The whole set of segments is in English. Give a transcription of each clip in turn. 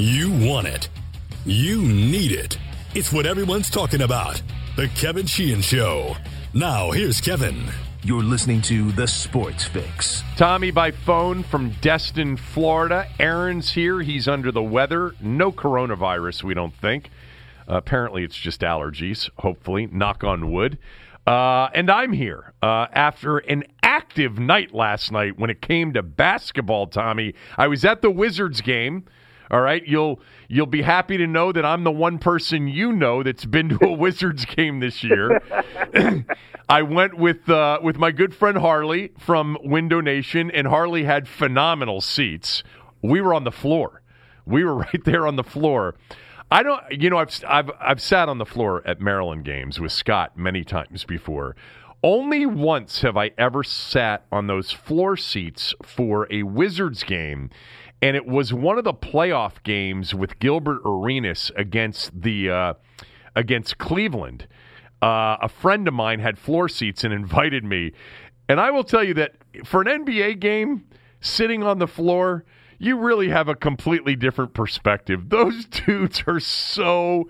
You want it. You need it. It's what everyone's talking about. The Kevin Sheehan Show. Now, here's Kevin. You're listening to The Sports Fix. Tommy by phone from Destin, Florida. Aaron's here. He's under the weather. No coronavirus, we don't think. Uh, apparently, it's just allergies, hopefully. Knock on wood. Uh, and I'm here uh, after an active night last night when it came to basketball, Tommy. I was at the Wizards game. All right, you'll you'll be happy to know that I'm the one person you know that's been to a Wizards game this year. I went with uh, with my good friend Harley from Window Nation, and Harley had phenomenal seats. We were on the floor. We were right there on the floor. I don't, you know, I've I've I've sat on the floor at Maryland games with Scott many times before. Only once have I ever sat on those floor seats for a Wizards game, and it was one of the playoff games with Gilbert Arenas against the uh, against Cleveland. Uh, a friend of mine had floor seats and invited me, and I will tell you that for an NBA game, sitting on the floor, you really have a completely different perspective. Those dudes are so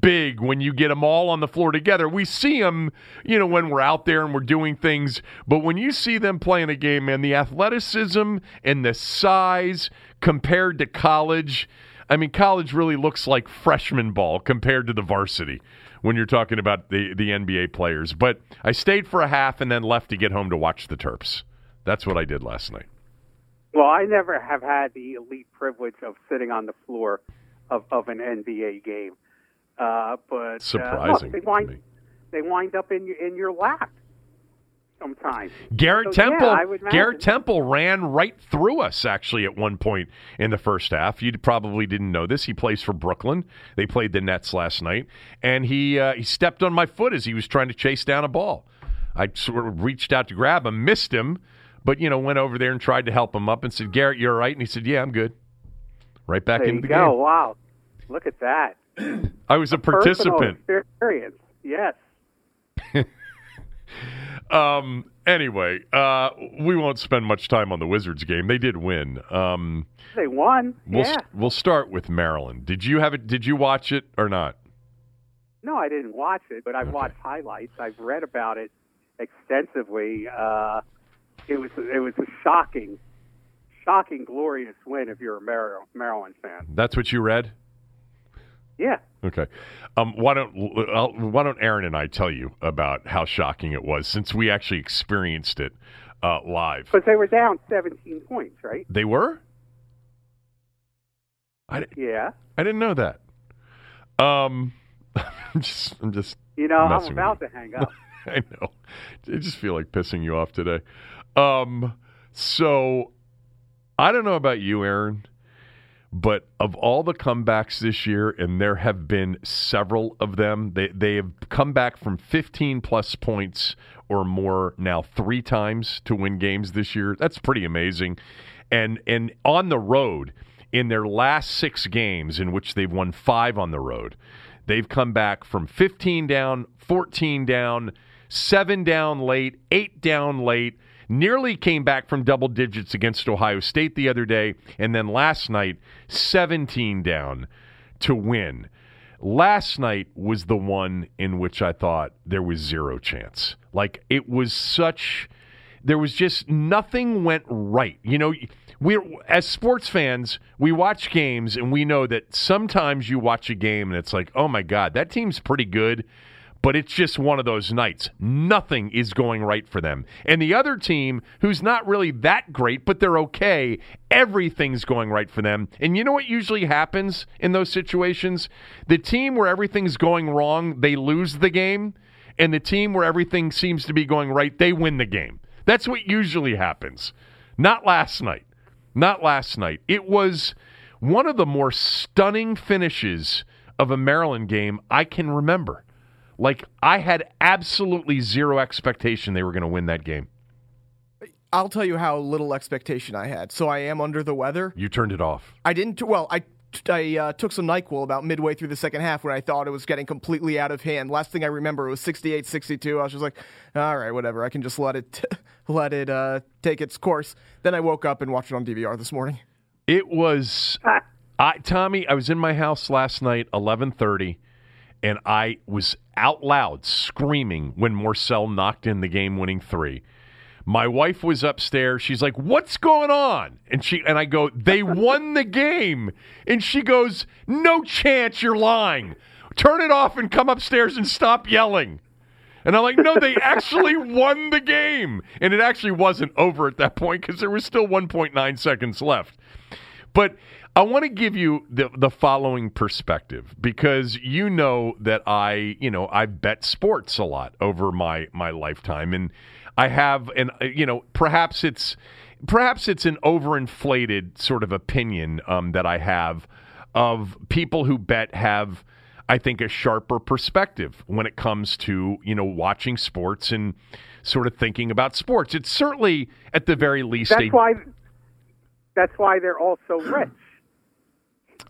big when you get them all on the floor together. We see them, you know, when we're out there and we're doing things, but when you see them playing a game, man, the athleticism and the size compared to college, I mean, college really looks like freshman ball compared to the varsity when you're talking about the, the NBA players. But I stayed for a half and then left to get home to watch the Terps. That's what I did last night. Well, I never have had the elite privilege of sitting on the floor of, of an NBA game. Uh, but surprising, uh, look, they wind they wind up in your in your lap sometimes. Garrett so, Temple, yeah, Garrett Temple ran right through us actually at one point in the first half. You probably didn't know this. He plays for Brooklyn. They played the Nets last night, and he uh, he stepped on my foot as he was trying to chase down a ball. I sort of reached out to grab him, missed him, but you know went over there and tried to help him up and said, "Garrett, you're all right," and he said, "Yeah, I'm good." Right back there into the go. game. Wow, look at that. I was a, a participant. Experience. Yes. Um. Anyway, uh, we won't spend much time on the Wizards game. They did win. Um, they won. We'll yeah. we'll start with Maryland. Did you have it? Did you watch it or not? No, I didn't watch it, but I've Okay. watched highlights. I've read about it extensively. Uh, it was it was a shocking, shocking, glorious win if you're a Mar- Maryland fan. That's what you read. Yeah. Okay. Um, why don't uh, why don't Aaron and I tell you about how shocking it was since we actually experienced it uh, live? But they were down 17 points, right? They were. I, Yeah. I didn't know that. Um, I'm just I'm just You know, I'm about to hang up. I know. I just feel like pissing you off today. Um, so I don't know about you, Aaron, but of all the comebacks this year, and there have been several of them, they they have come back from 15 plus points or more now three times to win games this year. That's pretty amazing. And and on the road, in their last six games, in which they've won five on the road, they've come back from 15 down, 14 down, seven down late, eight down late. Nearly came back from double digits against Ohio State the other day, and then last night, 17 down to win. Last night was the one in which I thought there was zero chance. Like it was such there was just nothing went right. You know, we as sports fans, we watch games and we know that sometimes you watch a game and it's like, "Oh my god, that team's pretty good." But it's just one of those nights. Nothing is going right for them. And the other team, who's not really that great, but they're okay, everything's going right for them. And you know what usually happens in those situations? The team where everything's going wrong, they lose the game. And the team where everything seems to be going right, they win the game. That's what usually happens. Not last night. Not last night. It was one of the more stunning finishes of a Maryland game I can remember. Like, I had absolutely zero expectation they were going to win that game. I'll tell you how little expectation I had. So I am under the weather. You turned it off. I didn't. Well, I I uh, took some Nyquil about midway through the second half when I thought it was getting completely out of hand. Last thing I remember it was 68-62. I was just like, all right, whatever. I can just let it let it uh, take its course. Then I woke up and watched it on DVR this morning. It was. I, Tommy, I was in my house last night, eleven thirty, and I was out loud screaming when Morsell knocked in the game-winning three. My wife was upstairs. She's like, "What's going on?" And she and I go, "They won the game." And she goes, "No chance, you're lying. Turn it off and come upstairs and stop yelling." And I'm like, "No, they actually won the game." And it actually wasn't over at that point because there was still 1.9 seconds left. But I want to give you the the following perspective because you know that I, you know, I bet sports a lot over my my lifetime and I have and you know, perhaps it's perhaps it's an overinflated sort of opinion um, that I have of people who bet have I think a sharper perspective when it comes to, you know, watching sports and sort of thinking about sports. It's certainly at the very least That's a why. That's why they're all so rich.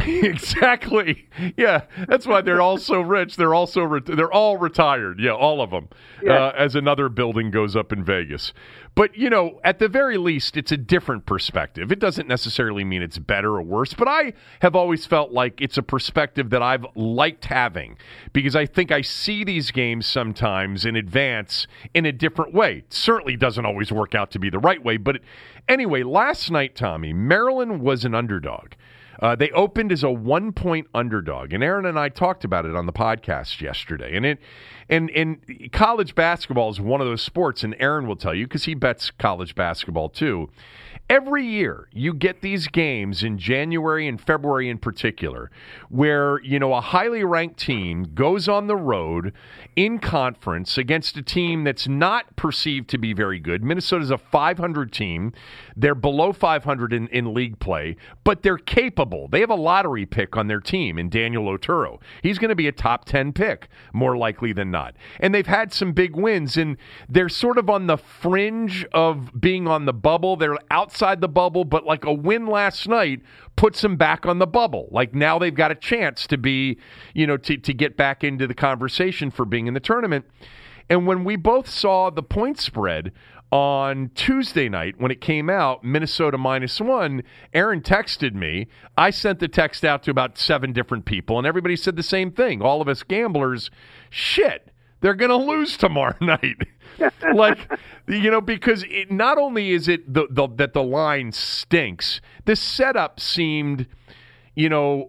exactly. Yeah, that's why they're all so rich. They're also re- they're all retired. Yeah, all of them. Yeah. Uh, as another building goes up in Vegas. But you know, at the very least, it's a different perspective. It doesn't necessarily mean it's better or worse. But I have always felt like it's a perspective that I've liked having because I think I see these games sometimes in advance in a different way. It certainly doesn't always work out to be the right way. But anyway, last night, Tommy, Maryland was an underdog. Uh, they opened as a one point underdog, and Aaron and I talked about it on the podcast yesterday. And it, and and college basketball is one of those sports, and Aaron will tell you because he bets college basketball too. Every year, you get these games in January and February in particular, where you know a highly ranked team goes on the road in conference against a team that's not perceived to be very good. Minnesota's a 500 team; they're below 500 in, in league play, but they're capable. They have a lottery pick on their team in Daniel Oturu. He's going to be a top 10 pick, more likely than not. And they've had some big wins, and they're sort of on the fringe of being on the bubble. They're outside the bubble, but like a win last night puts them back on the bubble. Like now they've got a chance to be, you know, to, to get back into the conversation for being in the tournament. And when we both saw the point spread on Tuesday night when it came out, Minnesota minus one, Aaron texted me. I sent the text out to about seven different people, and everybody said the same thing. All of us gamblers, shit, they're going to lose tomorrow night. like, you know, because it, not only is it the, the, that the line stinks, the setup seemed you know,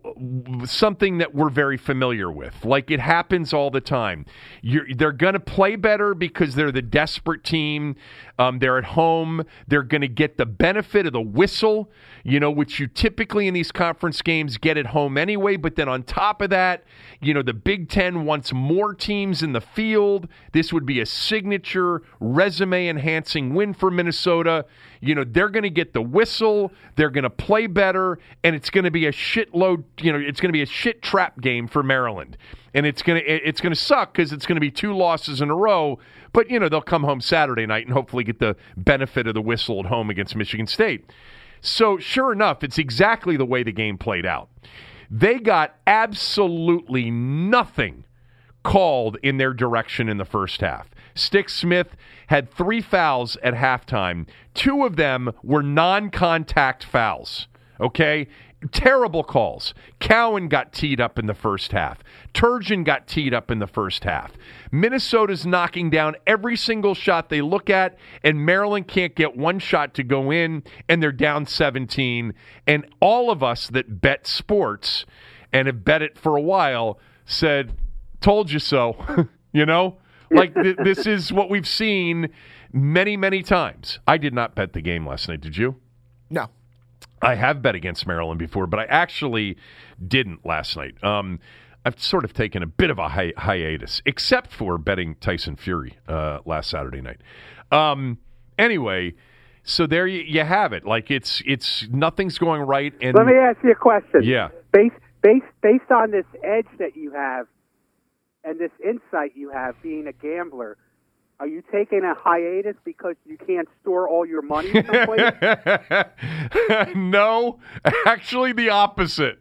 something that we're very familiar with. Like it happens all the time. You're, they're going to play better because they're the desperate team. Um, they're at home. They're going to get the benefit of the whistle, you know, which you typically in these conference games get at home anyway. But then on top of that, you know, the Big Ten wants more teams in the field. This would be a signature resume enhancing win for Minnesota. You know, they're going to get the whistle. They're going to play better, and it's going to be a shitload. You know, it's going to be a shit trap game for Maryland, and it's going to it's going to suck because it's going to be two losses in a row. But you know, they'll come home Saturday night and hopefully get the benefit of the whistle at home against Michigan State. So sure enough, it's exactly the way the game played out. They got absolutely nothing called in their direction in the first half. Stix Smith had three fouls at halftime. Two of them were non contact fouls. Okay? Terrible calls. Cowan got teed up in the first half. Turgeon got teed up in the first half. Minnesota's knocking down every single shot they look at, and Maryland can't get one shot to go in, and they're down 17. And all of us that bet sports and have bet it for a while said, Told you so. you know? Like, th- this is what we've seen many, many times. I did not bet the game last night. Did you? No. I have bet against Maryland before, but I actually didn't last night. Um, I've sort of taken a bit of a hi- hiatus, except for betting Tyson Fury uh, last Saturday night. Um, anyway, so there you, you have it. Like it's it's nothing's going right. And Let me ask you a question. Yeah. Based based based on this edge that you have and this insight you have being a gambler, are you taking a hiatus because you can't store all your money someplace? no, actually the opposite.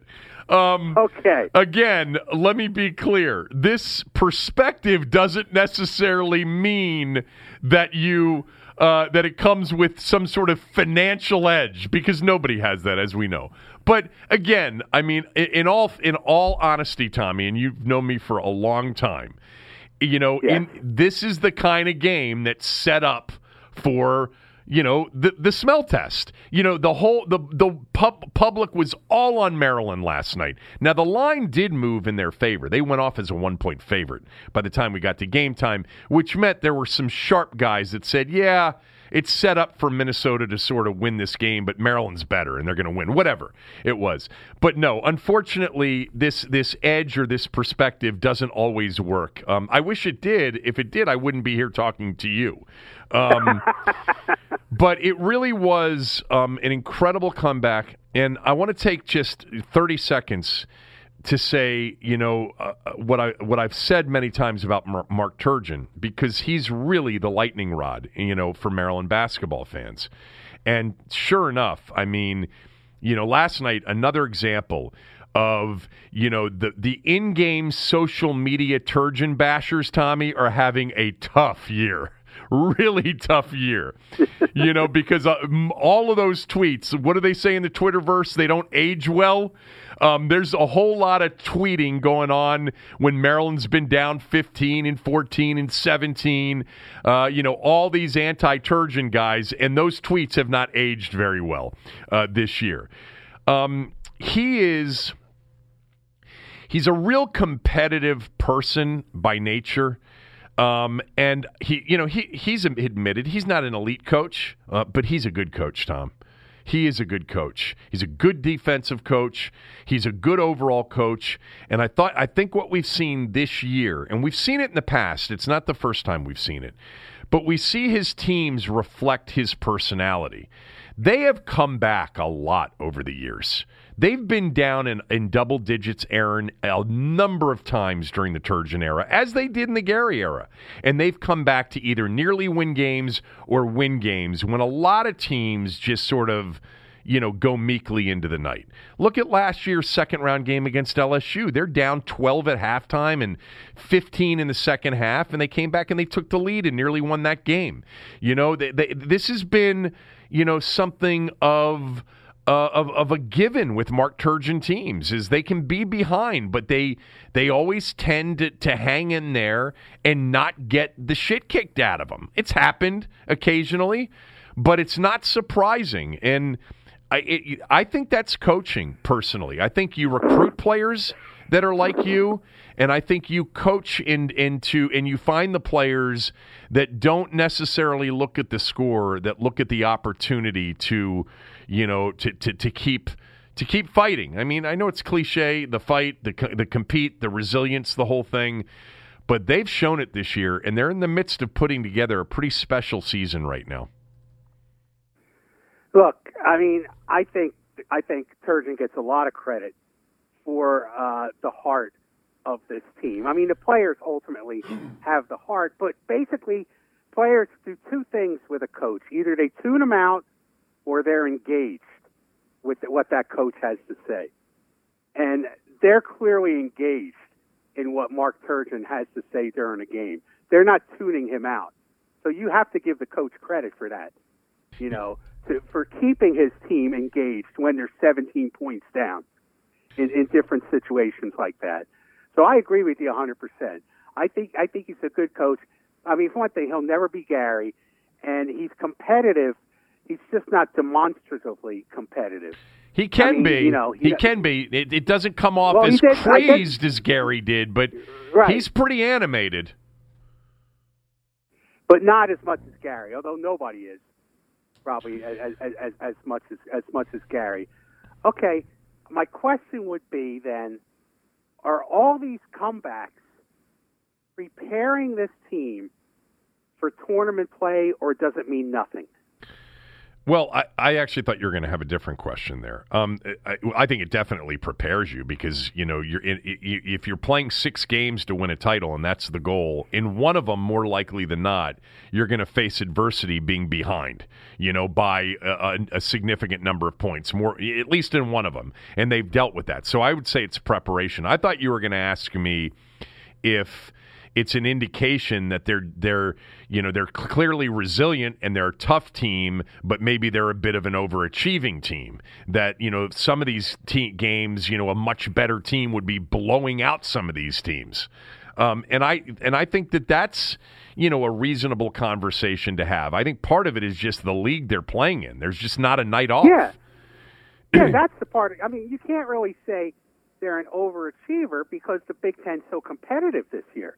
Um, okay. Again, let me be clear. This perspective doesn't necessarily mean that you uh, that it comes with some sort of financial edge because nobody has that, as we know. But again, I mean, in, in all in all honesty, Tommy, and you've known me for a long time, you know, Yeah. in, this is the kind of game that's set up for you know the the smell test. You know the whole the the pub, public was all on Maryland last night. Now the line did move in their favor. They went off as a one point favorite by the time we got to game time, which meant there were some sharp guys that said, "Yeah." It's set up for Minnesota to sort of win this game, but Maryland's better and they're going to win. Whatever it was, but no. Unfortunately, this this edge or this perspective doesn't always work. Um, I wish it did. If it did, I wouldn't be here talking to you. Um, but it really was um, an incredible comeback, and I want to take just thirty seconds to say, you know, uh, what I what I've said many times about Mar- Mark Turgeon because he's really the lightning rod, you know, for Maryland basketball fans. And sure enough, I mean, you know, last night another example of you know the the in-game social media Turgeon bashers, Tommy, are having a tough year. Really tough year, you know, because uh, all of those tweets. What do they say in the Twitterverse? They don't age well. Um, there's a whole lot of tweeting going on when Maryland's been down 15 and 14 and 17. Uh, you know, all these anti Turgeon guys, and those tweets have not aged very well uh, this year. Um, he is. He's a real competitive person by nature. Um, and he, you know, he he's admitted he's not an elite coach, uh, but he's a good coach, Tom. He is a good coach. He's a good defensive coach. He's a good overall coach. And I thought I think what we've seen this year, and we've seen it in the past, it's not the first time we've seen it, but we see his teams reflect his personality. They have come back a lot over the years. They've been down in, in double digits, Aaron, a number of times during the Turgeon era, as they did in the Gary era. And they've come back to either nearly win games or win games when a lot of teams just sort of, you know, go meekly into the night. Look at last year's second round game against LSU. They're down 12 at halftime and 15 in the second half, and they came back and they took the lead and nearly won that game. You know, they, they, this has been, you know, something of uh, of, of a given with Mark Turgeon teams is they can be behind, but they they always tend to, to hang in there and not get the shit kicked out of them. It's happened occasionally, but it's not surprising. And I it, I think that's coaching personally. I think you recruit players that are like you, and I think you coach in, into and you find the players that don't necessarily look at the score, that look at the opportunity to you know, to, to, to keep to keep fighting. I mean, I know it's cliche, the fight, the the compete, the resilience, the whole thing, but they've shown it this year, and they're in the midst of putting together a pretty special season right now. Look, I mean, I think I think Turgeon gets a lot of credit for uh, the heart of this team. I mean, the players ultimately have the heart, but basically, players do two things with a coach: either they tune them out or they're engaged with what that coach has to say. And they're clearly engaged in what Mark Turgeon has to say during a game. They're not tuning him out. So you have to give the coach credit for that, you know, to, for keeping his team engaged when they're 17 points down in, in different situations like that. So I agree with you 100%. I think I think he's a good coach. I mean, for one thing, he'll never be Gary, and he's competitive he's just not demonstratively competitive. He can I mean, be. you know, he, he- can be. It, it doesn't come off Well, as did- crazed as Gary did, but Right. he's pretty animated. but not as much as Gary. Although nobody is probably as as, as, as much as as much as Gary. Okay, my question would be then: Are all these comebacks preparing this team for tournament play, or does it mean nothing? Well, I, I actually thought you were going to have a different question there. Um, I, I think it definitely prepares you because you know you're in, if you're playing six games to win a title and that's the goal. In one of them, more likely than not, you're going to face adversity being behind. You know, by a, a significant number of points, more at least in one of them, and they've dealt with that. So I would say it's preparation. I thought you were going to ask me if it's an indication that they're they're you know they're clearly resilient and they're a tough team, but maybe they're a bit of an overachieving team. That you know some of these te- games, you know, a much better team would be blowing out some of these teams. Um, and I and I think that that's you know a reasonable conversation to have. I think part of it is just the league they're playing in. There's just not a night off. Yeah, yeah, that's the part. I mean, you can't really say they're an overachiever because the Big Ten's so competitive this year.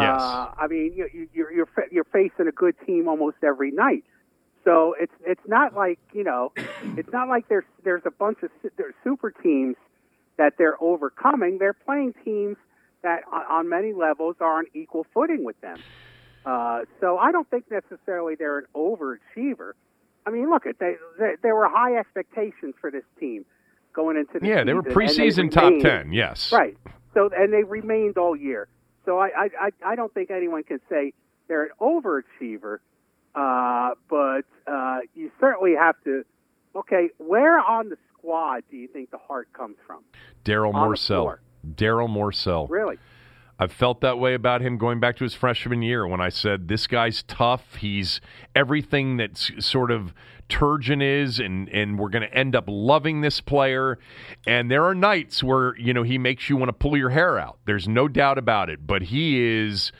Yes. Uh, I mean, you, you, you're you're you're facing a good team almost every night. So it's it's not like you know, it's not like there's there's a bunch of there's super teams that they're overcoming. They're playing teams that on, on many levels are on equal footing with them. Uh, so I don't think necessarily they're an overachiever. I mean, look, at they, they there were high expectations for this team going into the yeah, they were season, and preseason top ten. Yes. Right. So and they remained all year. So I I I, I don't think anyone can say they're an overachiever. Uh, but uh, you certainly have to. Okay, where on the squad do you think the heart comes from? Darryl Morsell. Darryl Morsell. Really? I've felt that way about him going back to his freshman year when I said this guy's tough. He's everything that s- sort of Turgeon is, and and we're going to end up loving this player. And there are nights where you know he makes you want to pull your hair out. There's no doubt about it. But he is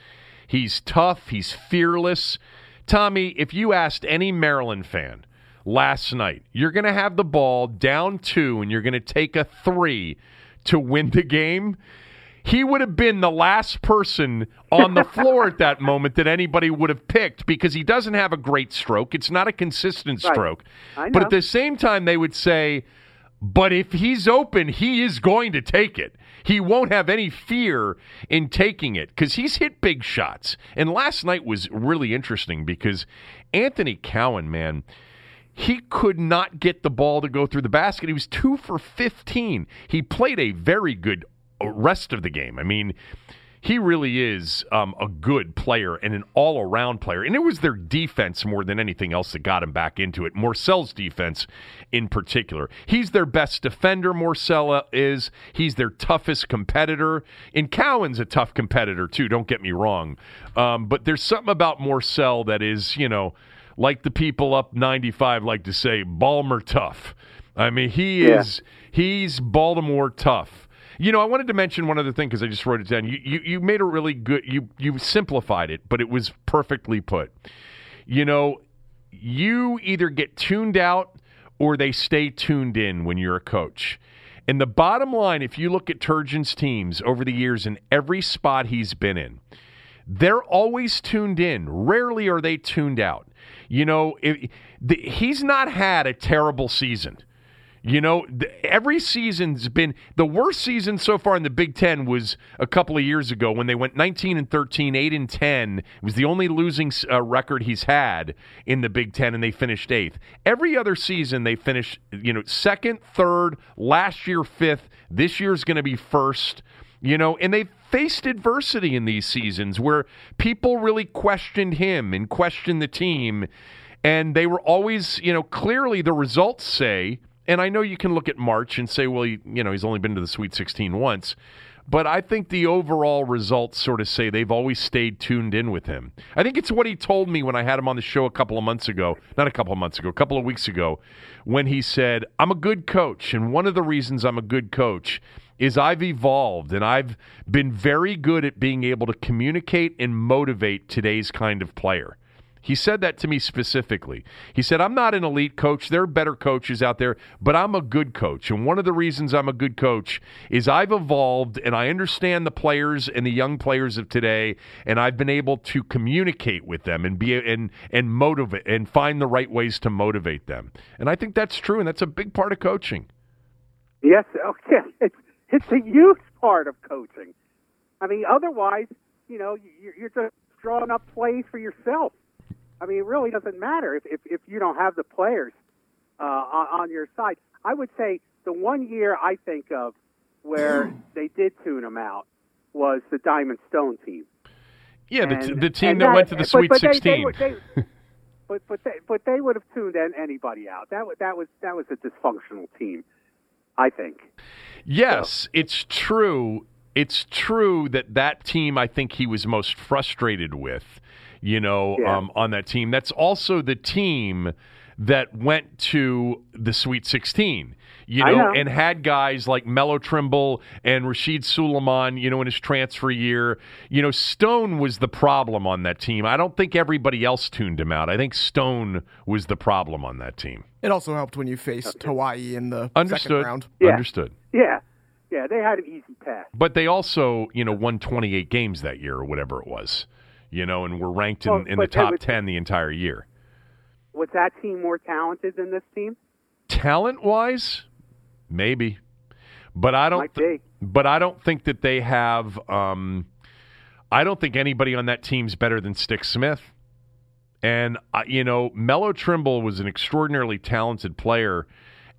he's tough. He's fearless. Tommy, if you asked any Maryland fan last night, you're going to have the ball down two, and you're going to take a three to win the game he would have been the last person on the floor at that moment that anybody would have picked because he doesn't have a great stroke. It's not a consistent Right. stroke. But at the same time, they would say, but if he's open, he is going to take it. He won't have any fear in taking it because he's hit big shots. And last night was really interesting because Anthony Cowan, man, he could not get the ball to go through the basket. He was two for 15. He played a very good rest of the game. I mean, he really is um, a good player and an all around player. And it was their defense more than anything else that got him back into it. Morsell's defense in particular. He's their best defender, Morcella is. He's their toughest competitor. And Cowan's a tough competitor, too, don't get me wrong. Um, but there's something about Morsell that is, you know, like the people up 95 like to say, Balmer tough. I mean, he Yeah. is, he's Baltimore tough. You know, I wanted to mention one other thing because I just wrote it down. You, you you made a really good you you simplified it, but it was perfectly put. You know, you either get tuned out or they stay tuned in when you're a coach. And the bottom line, if you look at Turgeon's teams over the years in every spot he's been in, they're always tuned in. Rarely are they tuned out. You know, if, the, he's not had a terrible season. You know, every season's been the worst season so far in the Big Ten was a couple of years ago when they went 19 and 13, 8 and 10. It was the only losing uh, record he's had in the Big Ten, and they finished eighth. Every other season they finished, you know, second, third, last year fifth. This year's going to be first. You know, and they've faced adversity in these seasons where people really questioned him and questioned the team. And they were always, you know, clearly the results say, and I know you can look at March and say, well, he, you know, he's only been to the Sweet 16 once. But I think the overall results sort of say they've always stayed tuned in with him. I think it's what he told me when I had him on the show a couple of months ago, not a couple of months ago, a couple of weeks ago, when he said, I'm a good coach. And one of the reasons I'm a good coach is I've evolved and I've been very good at being able to communicate and motivate today's kind of player. He said that to me specifically. He said, I'm not an elite coach. There are better coaches out there, but I'm a good coach. And one of the reasons I'm a good coach is I've evolved and I understand the players and the young players of today, and I've been able to communicate with them and be and and motivate and find the right ways to motivate them. And I think that's true, and that's a big part of coaching. Yes, okay. It's it's a huge part of coaching. I mean, otherwise, you know, you're, you're just drawing up plays for yourself. I mean, it really doesn't matter if if, if you don't have the players uh, on, on your side. I would say the one year I think of where they did tune them out was the Diamond Stone team. Yeah, the, And- the team and that, went to the but- Sweet but they- they 16. were- they- but but they, but they would have tuned an- anybody out. That that was that was a dysfunctional team, I think. Yes, it's true. it's true that that team I think he was most frustrated with, you know, Yeah. um, on that team. That's also the team that went to the Sweet 16. You know, know. and had guys like Melo Trimble and Rasheed Sulaimon, you know, in his transfer year. You know, Stone was the problem on that team. I don't think everybody else tuned him out. I think Stone was the problem on that team. It also helped when you faced Hawaii in the second Understood. round. Yeah. Understood. Yeah, yeah, they had an easy pass. But they also, you know, won 28 games that year or whatever it was, you know, and we're ranked in, Well, in the top would- 10 the entire year. Was that team more talented than this team? Talent wise, maybe. But I don't be. but I don't think that they have um I don't think anybody on that team's better than Stix Smith. And uh, you know, Melo Trimble was an extraordinarily talented player.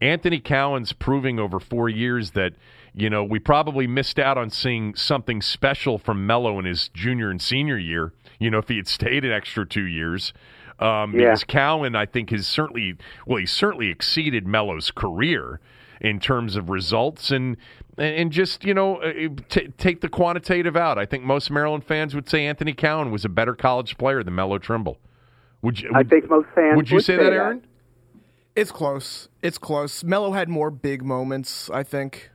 Anthony Cowan's proving over 4 years that you know, we probably missed out on seeing something special from Melo in his junior and senior year. You know, if he had stayed an extra two years, um, Yeah. because Cowan, I think, has certainly well, he certainly exceeded Melo's career in terms of results and and just you know uh, t- take the quantitative out. I think most Maryland fans would say Anthony Cowan was a better college player than Melo Trimble. Would you? I think most fans would you would say that, Aaron? It's close. It's close. Melo had more big moments, I think.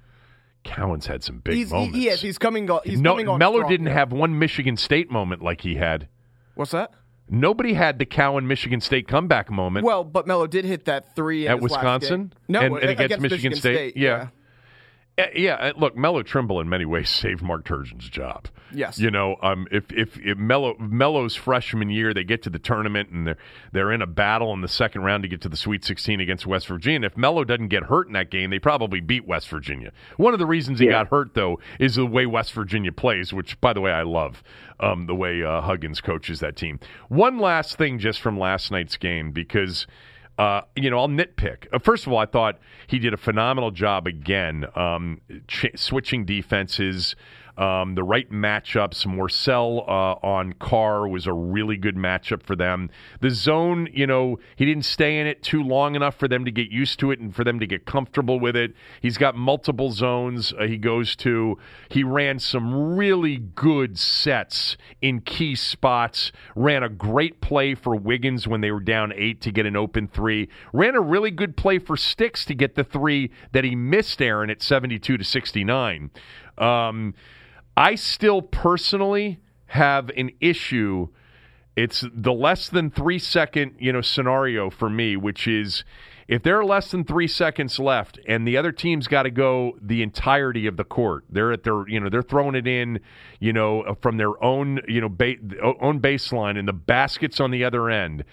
Cowan's had some big he's, he- moments. yes, he's coming. go- He's no, coming on. Melo strong didn't have one Michigan State moment like he had. What's that? Nobody had the Cowan Michigan State comeback moment. Well, but Melo did hit that three in At Wisconsin? No, And- and a- against Michigan State? Yeah. Uh, yeah, uh, look, Melo Trimble in many ways saved Mark Turgeon's job. Yes. You know, um, if if, if Melo Melo's freshman year, they get to the tournament and they're they're in a battle in the second round to get to the Sweet 16 against West Virginia. If Melo doesn't get hurt in that game, they probably beat West Virginia. One of the reasons he Yeah. got hurt though is the way West Virginia plays, which by the way I love um, the way uh, Huggins coaches that team. One last thing just from last night's game because. Uh, you know, I'll nitpick. Uh, first of all, I thought he did a phenomenal job again, um, ch- switching defenses, um, the right matchups. Morsell uh, on Carr was a really good matchup for them. The zone, you know, he didn't stay in it too long enough for them to get used to it and for them to get comfortable with it. He's got multiple zones uh, he goes to. He ran some really good sets in key spots. Ran a great play for Wiggins when they were down eight to get an open three. Ran a really good play for Stix to get the three that he missed, Aaron, at 72 to 69. Um, I still personally have an issue. It's the less than three second, you know, scenario for me, which is if there are less than three seconds left and the other team's got to go the entirety of the court, they're at their, you know, they're throwing it in, you know, from their own, you know, ba- own baseline, and the basket's on the other end,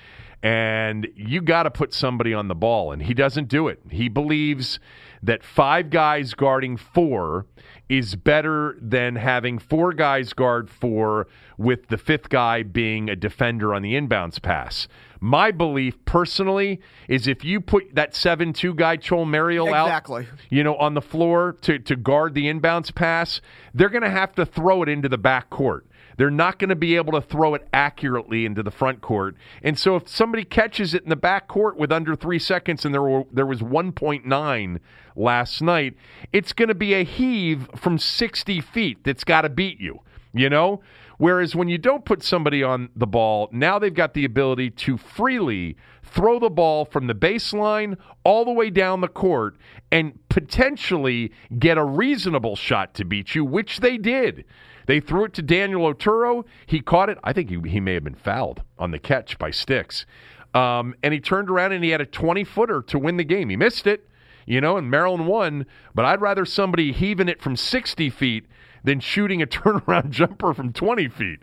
and you got to put somebody on the ball, and he doesn't do it. He believes that five guys guarding four is better than having four guys guard four with the fifth guy being a defender on the inbounds pass. My belief personally is if you put that 7 2 guy, Chol Marial, out Exactly. you know, on the floor to, to guard the inbounds pass, they're going to have to throw it into the back court. They're not going to be able to throw it accurately into the front court. And so if somebody catches it in the back court with under three seconds and there, were, there was 1.9 last night, it's going to be a heave from 60 feet that's got to beat you, you know? Whereas when you don't put somebody on the ball, now they've got the ability to freely throw the ball from the baseline all the way down the court and potentially get a reasonable shot to beat you, which they did. They threw it to Daniel Oturu. He caught it. I think he, he may have been fouled on the catch by Stix. Um, and he turned around and he had a 20 footer to win the game. He missed it, you know, and Maryland won. But I'd rather somebody heaving it from 60 feet than shooting a turnaround jumper from 20 feet.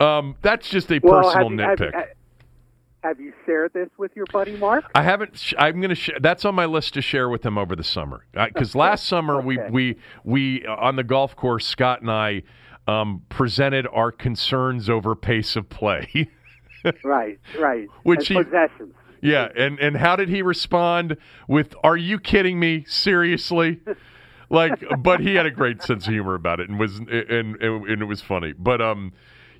Um, that's just a Well, personal have you, have, nitpick. Have you shared this with your buddy Mark? I haven't. Sh- I'm going to. Sh- that's on my list to share with him over the summer. Because last summer we we we uh, on the golf course, Scott and I um, presented our concerns over pace of play. right, right. Which and he- possessions. yeah, and and how did he respond? With "Are you kidding me? Seriously?" Like, but he had a great sense of humor about it, and was and and, and it was funny. But um,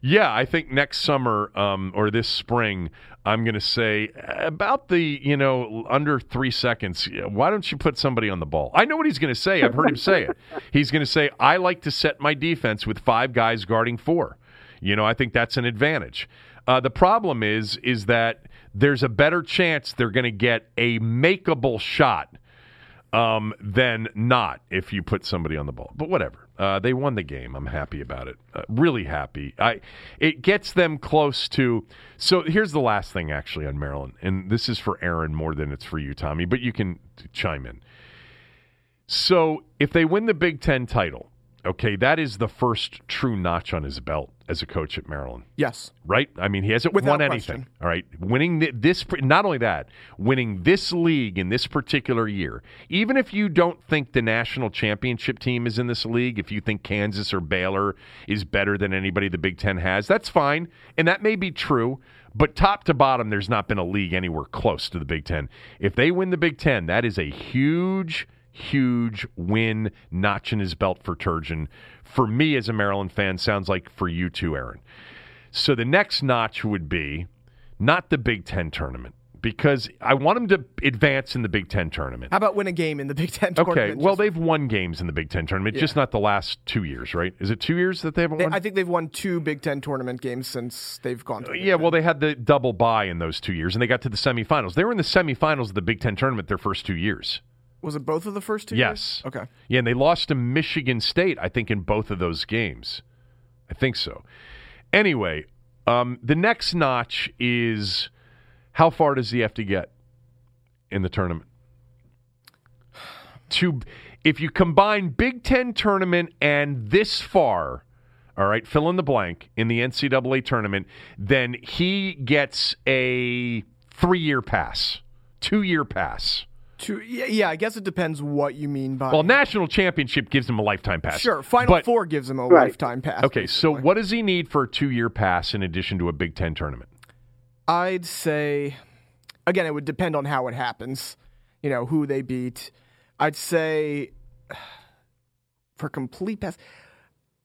Yeah, I think next summer um, or this spring, I'm going to say about the you know under three seconds. Why don't you put somebody on the ball? I know what he's going to say. I've heard him say it. He's going to say, "I like to set my defense with five guys guarding four. You know, I think that's an advantage. Uh, the problem is, is that there's a better chance they're going to get a makeable shot um, than not if you put somebody on the ball. But whatever. Uh, they won the game. I'm happy about it. Uh, really happy. I it gets them close to. So here's the last thing actually on Maryland, and this is for Aaron more than it's for you, Tommy. But you can chime in. So if they win the Big Ten title, okay, that is the first true notch on his belt as a coach at Maryland Yes. right? I mean, he hasn't Without won anything. question. All right, winning this, not only that, winning this league in this particular year. Even if you don't think the national championship team is in this league, if you think Kansas or Baylor is better than anybody the Big Ten has, that's fine, and that may be true. But top to bottom, there's not been a league anywhere close to the Big Ten. If they win the Big Ten, that is a huge, huge win, notch in his belt for Turgeon. For me as a Maryland fan, sounds like for you too, Aaron. So the next notch would be not the Big Ten tournament because I want them to advance in the Big Ten tournament. How about win a game in the Big Ten Okay, tournament? well Just- they've won games in the Big Ten tournament, just not the last two years, right? Is it two years that they haven't they- won? I think they've won two Big Ten tournament games since they've gone. The Big yeah, Ten. well, they had the double bye in those two years, and they got to the semifinals. They were in the semifinals of the Big Ten tournament their first two years. Was it both of the first two? Yes. Years? Okay. Yeah, and they lost to Michigan State, I think, in both of those games. I think so. Anyway, um, the next notch is how far does he have to get in the tournament? To if you combine Big Ten tournament and this far, all right, fill in the blank in the NCAA tournament, then he gets a three-year pass, two-year pass. Two, yeah, yeah, I guess it depends what you mean by. Well, national championship gives him a lifetime pass. sure. Final But- four gives him a Right. lifetime pass. Okay, so what does he need for a two-year pass in addition to a Big Ten tournament? I'd say, again, it would depend on how it happens. You know, who they beat. I'd say for complete pass.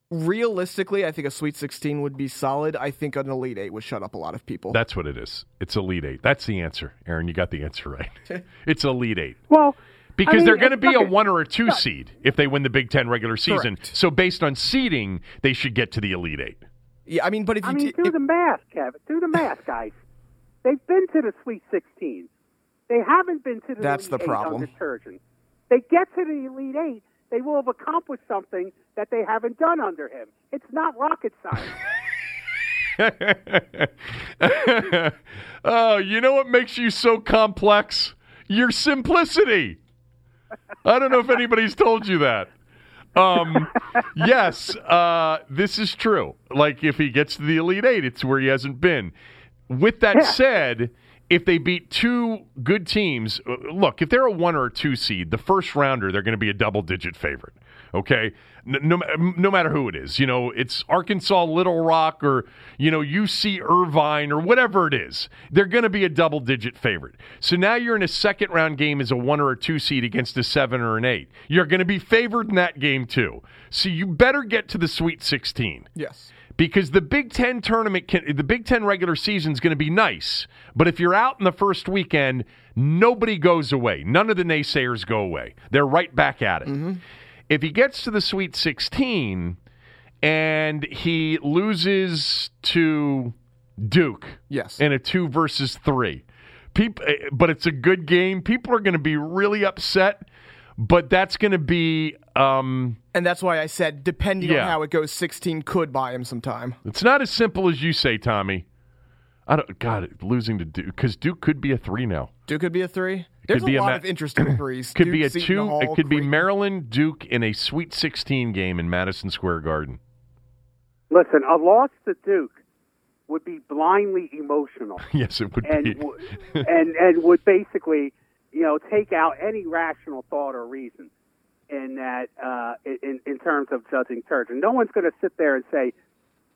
Realistically, I think a Sweet 16 would be solid. I think an Elite Eight would shut up a lot of people. That's what it is. It's Elite Eight. That's the answer, Aaron. You got the answer right. it's Elite Eight Well, because I mean, they're going to be a one or a two seed if they win the Big Ten regular season. Correct. So based on seeding, they should get to the Elite Eight. yeah, I mean, but if you I mean, t- do if- the math, Kevin. Do the math, guys. They've been to the Sweet 16. They haven't been to the That's Elite the Eight problem. under Turgeon. They get to the Elite Eight, they will have accomplished something that they haven't done under him. It's not rocket science. oh, you know what makes you so complex? Your simplicity. I don't know if anybody's told you that. Um, yes, uh, this is true. Like if he gets to the Elite Eight, it's where he hasn't been. With that said, if they beat two good teams, uh, look, if they're a one or a two seed, the first rounder, they're going to be a double digit favorite. Okay, no, no, no matter who it is, you know, it's Arkansas, Little Rock, or you know, UC Irvine, or whatever it is. They're going to be a double digit favorite. So now you're in a second round game as a one or a two seed against a seven or an eight. You're going to be favored in that game too. So you better get to the Sweet 16 yes. Because the Big Ten tournament, can, the Big Ten regular season is going to be nice, but if you're out in the first weekend, nobody goes away. None of the naysayers go away. They're right back at it. Mm-hmm. If he gets to the Sweet 16 and he loses to Duke Yes. in a two versus three, people, eh, but it's a good game. People are going to be really upset, but that's going to be. Um, And that's why I said, depending Yeah. on how it goes, 16 could buy him some time. It's not as simple as you say, Tommy. I don't. God, losing to Duke because Duke could be a three now. Duke could be a three. There's be a a lot ma- of interesting threes. Could Duke, be a Seton two. Hall, it could be Creighton. Maryland Duke in a Sweet 16 game in Madison Square Garden. Listen, a loss to Duke would be blindly emotional. yes, it would and be. w- and and would basically, you know, take out any rational thought or reason in that uh, in in terms of judging Turg. And No one's going to sit there and say,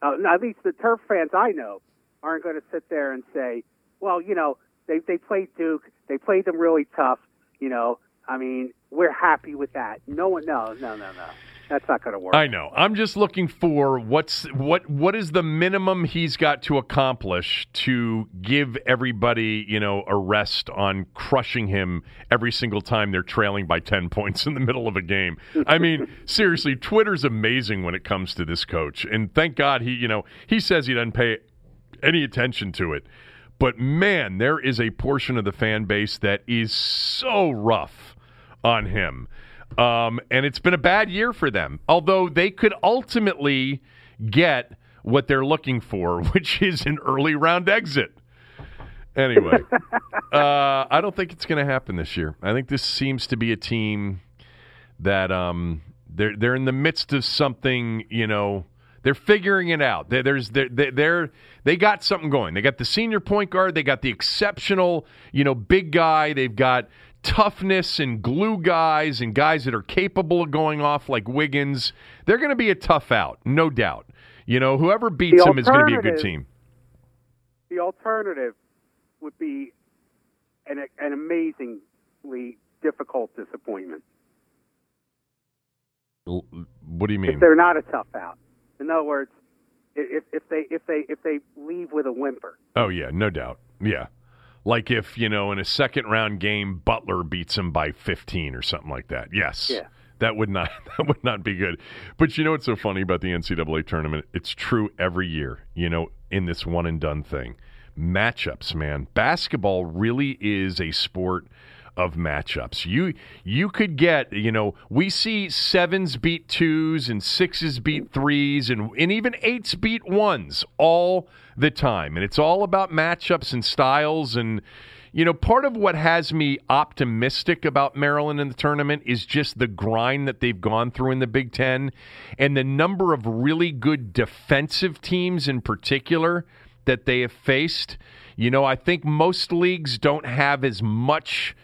uh, at least the Turg fans I know aren't going to sit there and say, well, you know, they they played Duke, they played them really tough. You know, I mean, we're happy with that. No one, no, no, no, no. That's not going to work. I know. I'm just looking for what's what what is the minimum he's got to accomplish to give everybody, you know, a rest on crushing him every single time they're trailing by 10 points in the middle of a game. I mean, seriously, Twitter's amazing when it comes to this coach. And thank God he, you know, he says he doesn't pay any attention to it. But man, there is a portion of the fan base that is so rough on him. Um, and it's been a bad year for them, although they could ultimately get what they're looking for, which is an early round exit. Anyway, uh, I don't think it's going to happen this year. I think this seems to be a team that um, they're they're in the midst of something. You know, they're figuring it out. They're, there's they're, they're they got something going. They got the senior point guard. They got the exceptional, you know, big guy. They've got toughness and glue guys and guys that are capable of going off like Wiggins, they're going to be a tough out, no doubt. You know, whoever beats them is going to be a good team. The alternative would be an, an amazingly difficult disappointment. What do you mean? If they're not a tough out. In other words, if, if they if they if they leave with a whimper. Oh yeah, no doubt. Yeah. Like if, you know, in a second round game, Butler beats him by 15 or something like that. Yes. Yeah. That would not that would not be good. But you know what's so funny about the NCAA tournament? It's true every year, you know, in this one and done thing. Matchups, man. Basketball really is a sport of matchups. You you could get, you know, we see sevens beat twos and sixes beat threes and, and even eights beat ones all the time. And it's all about matchups and styles and you know, part of what has me optimistic about Maryland in the tournament is just the grind that they've gone through in the Big Ten and the number of really good defensive teams in particular that they have faced. You know, I think most leagues don't have as much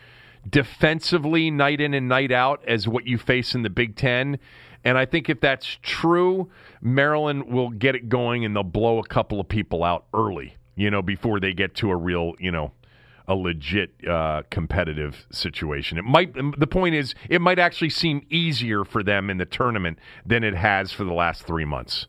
defensively night in and night out as what you face in the Big Ten. And I think if that's true, Maryland will get it going and they'll blow a couple of people out early, you know, before they get to a real, you know, a legit uh, competitive situation. It might. The point is, it might actually seem easier for them in the tournament than it has for the last three months.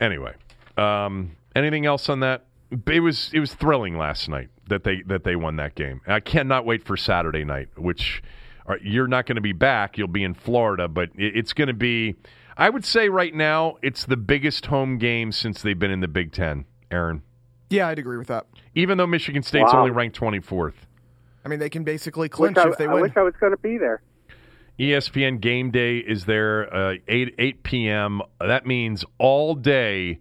Anyway, um, anything else on that? It was it was thrilling last night that they that they won that game. I cannot wait for Saturday night, which are, you're not going to be back. You'll be in Florida, but it, it's going to be. I would say right now it's the biggest home game since they've been in the Big Ten. Aaron. Yeah, I'd agree with that. Even though Michigan State's Wow. only ranked 24th. I mean, they can basically clinch I, if they I win. wish I was going to be there. ESPN Game Day is there uh, 8 8 p.m. That means all day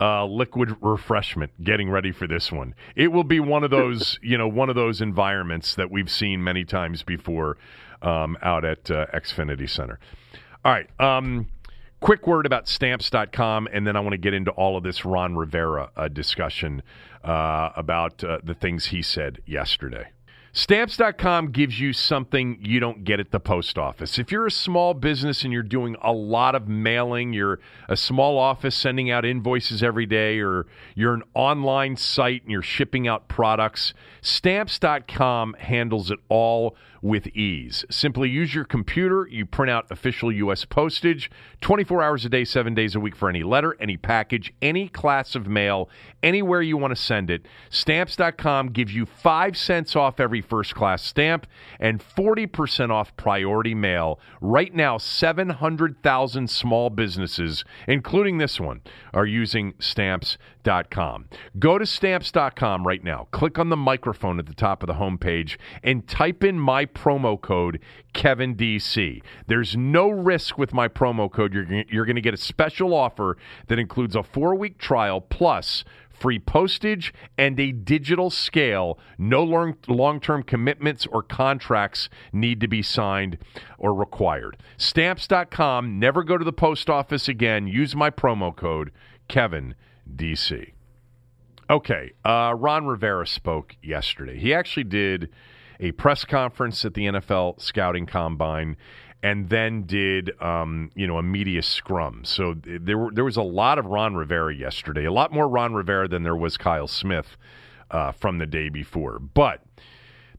uh, liquid refreshment getting ready for this one. It will be one of those, you know, one of those environments that we've seen many times before um, out at uh, Xfinity Center. All right. Um, quick word about stamps.com, and then I want to get into all of this Ron Rivera uh, discussion uh, about uh, the things he said yesterday. Stamps.com gives you something you don't get at the post office. If you're a small business and you're doing a lot of mailing, you're a small office sending out invoices every day, or you're an online site and you're shipping out products, Stamps.com handles it all with ease. Simply use your computer, you print out official U.S. postage 24 hours a day, seven days a week for any letter, any package, any class of mail, anywhere you want to send it. Stamps.com gives you 5 cents off every first class stamp and 40% off priority mail. Right now, 700,000 small businesses, including this one, are using Stamps.com. Go to Stamps.com right now. Click on the microphone at the top of the homepage and type in my promo code KevinDC. There's no risk with my promo code. You're, you're going to get a special offer that includes a four week trial plus free postage and a digital scale. No long term commitments or contracts need to be signed or required. Stamps.com. Never go to the post office again. Use my promo code KevinDC. Okay, uh, Ron Rivera spoke yesterday. He actually did a press conference at the NFL scouting combine, and then did um, you know a media scrum. So there were, there was a lot of Ron Rivera yesterday, a lot more Ron Rivera than there was Kyle Smith uh, from the day before. But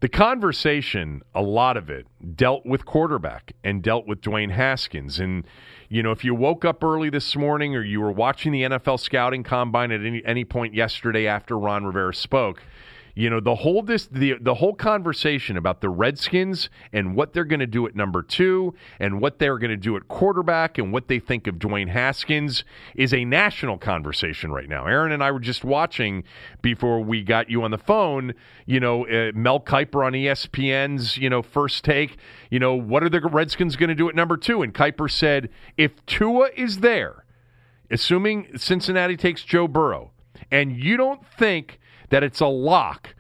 the conversation, a lot of it, dealt with quarterback and dealt with Dwayne Haskins. And, you know, if you woke up early this morning or you were watching the NFL scouting combine at any, any point yesterday after Ron Rivera spoke, you know the whole this the the whole conversation about the Redskins and what they're going to do at number two and what they're going to do at quarterback and what they think of Dwayne Haskins is a national conversation right now. Aaron and I were just watching before we got you on the phone. You know, uh, Mel Kiper on ESPN's you know first take. You know, what are the Redskins going to do at number two? And Kiper said, if Tua is there, assuming Cincinnati takes Joe Burrow, and you don't think that it's a lock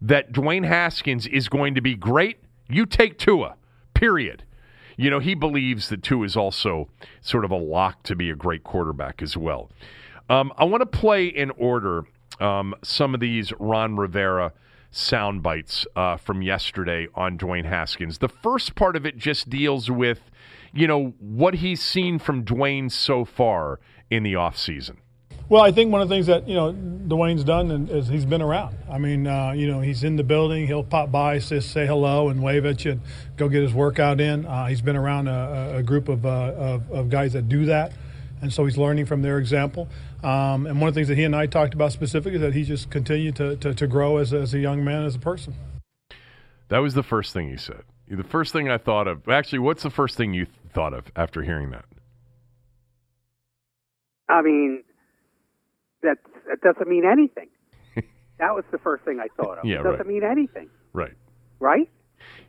that Dwayne Haskins is going to be great, you take Tua, period. You know, he believes that Tua is also sort of a lock to be a great quarterback as well. Um, I want to play in order um, some of these Ron Rivera sound bites uh, from yesterday on Dwayne Haskins. The first part of it just deals with, you know, what he's seen from Dwayne so far in the offseason. Well, I think one of the things that you know Dwayne's done and is he's been around. I mean, uh, you know, he's in the building. He'll pop by, say, say hello, and wave at you, and go get his workout in. Uh, he's been around a, a group of, uh, of, of guys that do that, and so he's learning from their example. Um, and one of the things that he and I talked about specifically is that he just continued to, to, to grow as, as a young man, as a person. That was the first thing he said. The first thing I thought of. Actually, what's the first thing you thought of after hearing that? I mean, that that doesn't mean anything. that was the first thing I thought of. Yeah, it doesn't right. mean anything. Right. Right?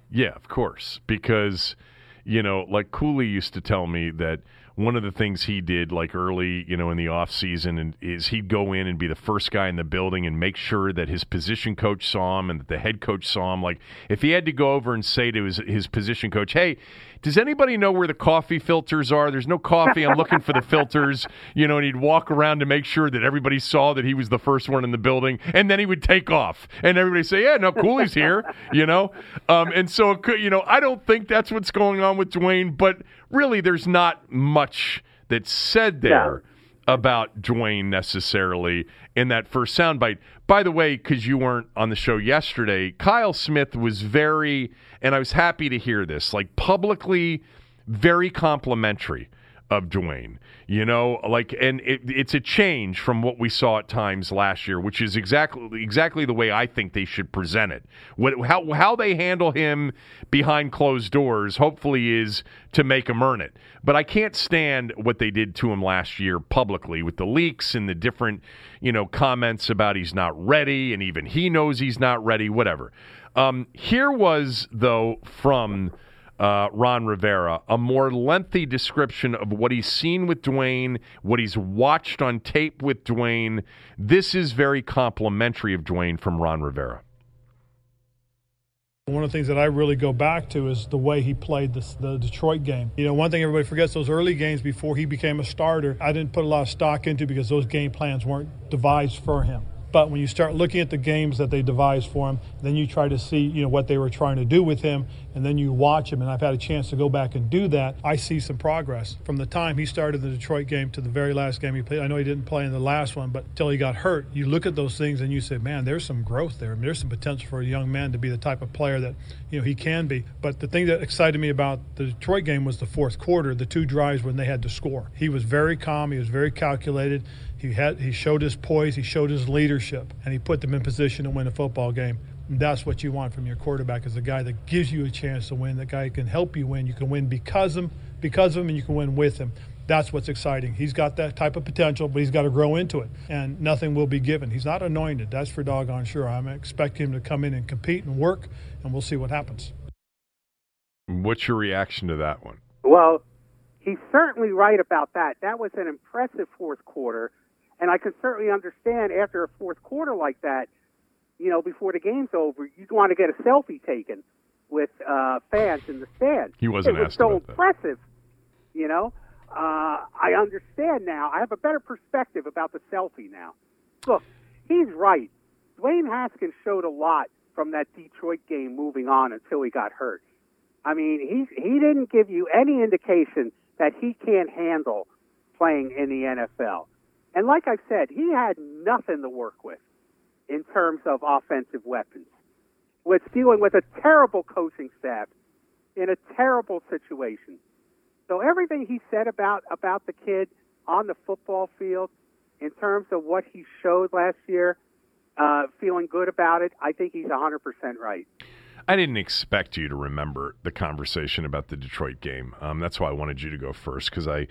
Yeah, of course. Because, you know, like Cooley used to tell me that one of the things he did like early, you know, in the off season and is he'd go in and be the first guy in the building and make sure that his position coach saw him and that the head coach saw him. Like if he had to go over and say to his his position coach, Hey, does anybody know where the coffee filters are? There's no coffee. I'm looking for the filters. You know, and he'd walk around to make sure that everybody saw that he was the first one in the building, and then he would take off, and everybody say, "Yeah, no, Cooley's here." You know, um, and so it could, you know, I don't think that's what's going on with Dwayne, but really, there's not much that's said there. About Dwayne necessarily in that first soundbite. By the way, because you weren't on the show yesterday, Kyle Smith was very, and I was happy to hear this, like publicly very complimentary of Dwayne. You know, like, and it, it's a change from what we saw at times last year, which is exactly exactly the way I think they should present it. What, how how they handle him behind closed doors, hopefully, is to make him earn it. But I can't stand what they did to him last year publicly with the leaks and the different, you know, comments about he's not ready, and even he knows he's not ready. Whatever. Um, here was though from uh, Ron Rivera, a more lengthy description of what he's seen with Dwayne, what he's watched on tape with Dwayne. This is very complimentary of Dwayne from Ron Rivera. One of the things that I really go back to is the way he played this, the Detroit game. You know, one thing everybody forgets those early games before he became a starter, I didn't put a lot of stock into because those game plans weren't devised for him. But when you start looking at the games that they devised for him, then you try to see, you know, what they were trying to do with him, and then you watch him. And I've had a chance to go back and do that. I see some progress from the time he started the Detroit game to the very last game he played. I know he didn't play in the last one, but till he got hurt, you look at those things and you say, man, there's some growth there. I mean, there's some potential for a young man to be the type of player that, you know, he can be. But the thing that excited me about the Detroit game was the fourth quarter, the two drives when they had to score. He was very calm. He was very calculated. He had he showed his poise, he showed his leadership, and he put them in position to win a football game. And that's what you want from your quarterback is a guy that gives you a chance to win, that guy can help you win. You can win because of him, because of him, and you can win with him. That's what's exciting. He's got that type of potential, but he's got to grow into it, and nothing will be given. He's not anointed. That's for doggone sure. I'm expecting him to come in and compete and work, and we'll see what happens. What's your reaction to that one? Well, he's certainly right about that. That was an impressive fourth quarter, and I can certainly understand after a fourth quarter like that, you know, before the game's over, you'd want to get a selfie taken with uh, fans in the stands. He wasn't it was so about that. impressive, you know. Uh, I understand now. I have a better perspective about the selfie now. Look, he's right. Dwayne Haskins showed a lot from that Detroit game moving on until he got hurt. I mean, he he didn't give you any indication that he can't handle playing in the NFL. And like I've said, he had nothing to work with in terms of offensive weapons. was dealing with a terrible coaching staff in a terrible situation. So everything he said about about the kid on the football field, in terms of what he showed last year, uh, feeling good about it, I think he's 100% right. I didn't expect you to remember the conversation about the Detroit game. Um, that's why I wanted you to go first because I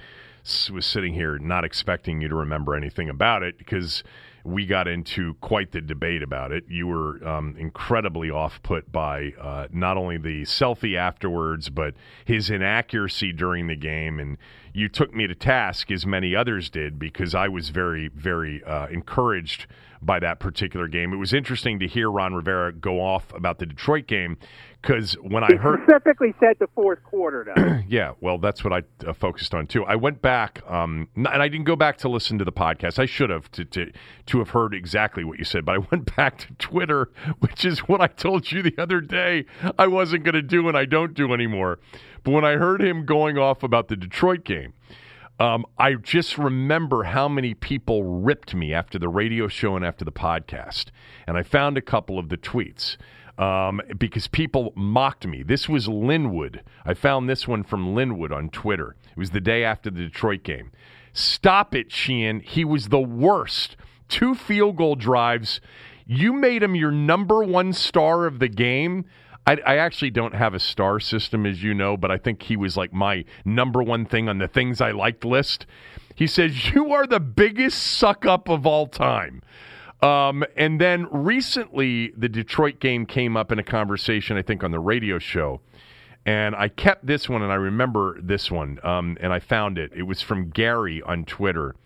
was sitting here not expecting you to remember anything about it because we got into quite the debate about it. You were um, incredibly off put by uh, not only the selfie afterwards, but his inaccuracy during the game. And you took me to task, as many others did, because I was very, very uh, encouraged by that particular game. It was interesting to hear Ron Rivera go off about the Detroit game because when he I heard specifically said the fourth quarter, though. yeah, well, that's what I uh, focused on too. I went back, um, and I didn't go back to listen to the podcast. I should have to, to to have heard exactly what you said, but I went back to Twitter, which is what I told you the other day I wasn't going to do, and I don't do anymore. But when I heard him going off about the Detroit game. Um, I just remember how many people ripped me after the radio show and after the podcast. And I found a couple of the tweets um, because people mocked me. This was Linwood. I found this one from Linwood on Twitter. It was the day after the Detroit game. Stop it, Sheehan. He was the worst. Two field goal drives. You made him your number one star of the game. I, I, actually don't have a star system, as you know, but I think he was like my number one thing on the things I liked list. He says, You are the biggest suck up of all time. Um, and then recently, the Detroit game came up in a conversation, I think, on the radio show. And I kept this one, and I remember this one, um, and I found it. It was from Gary on Twitter.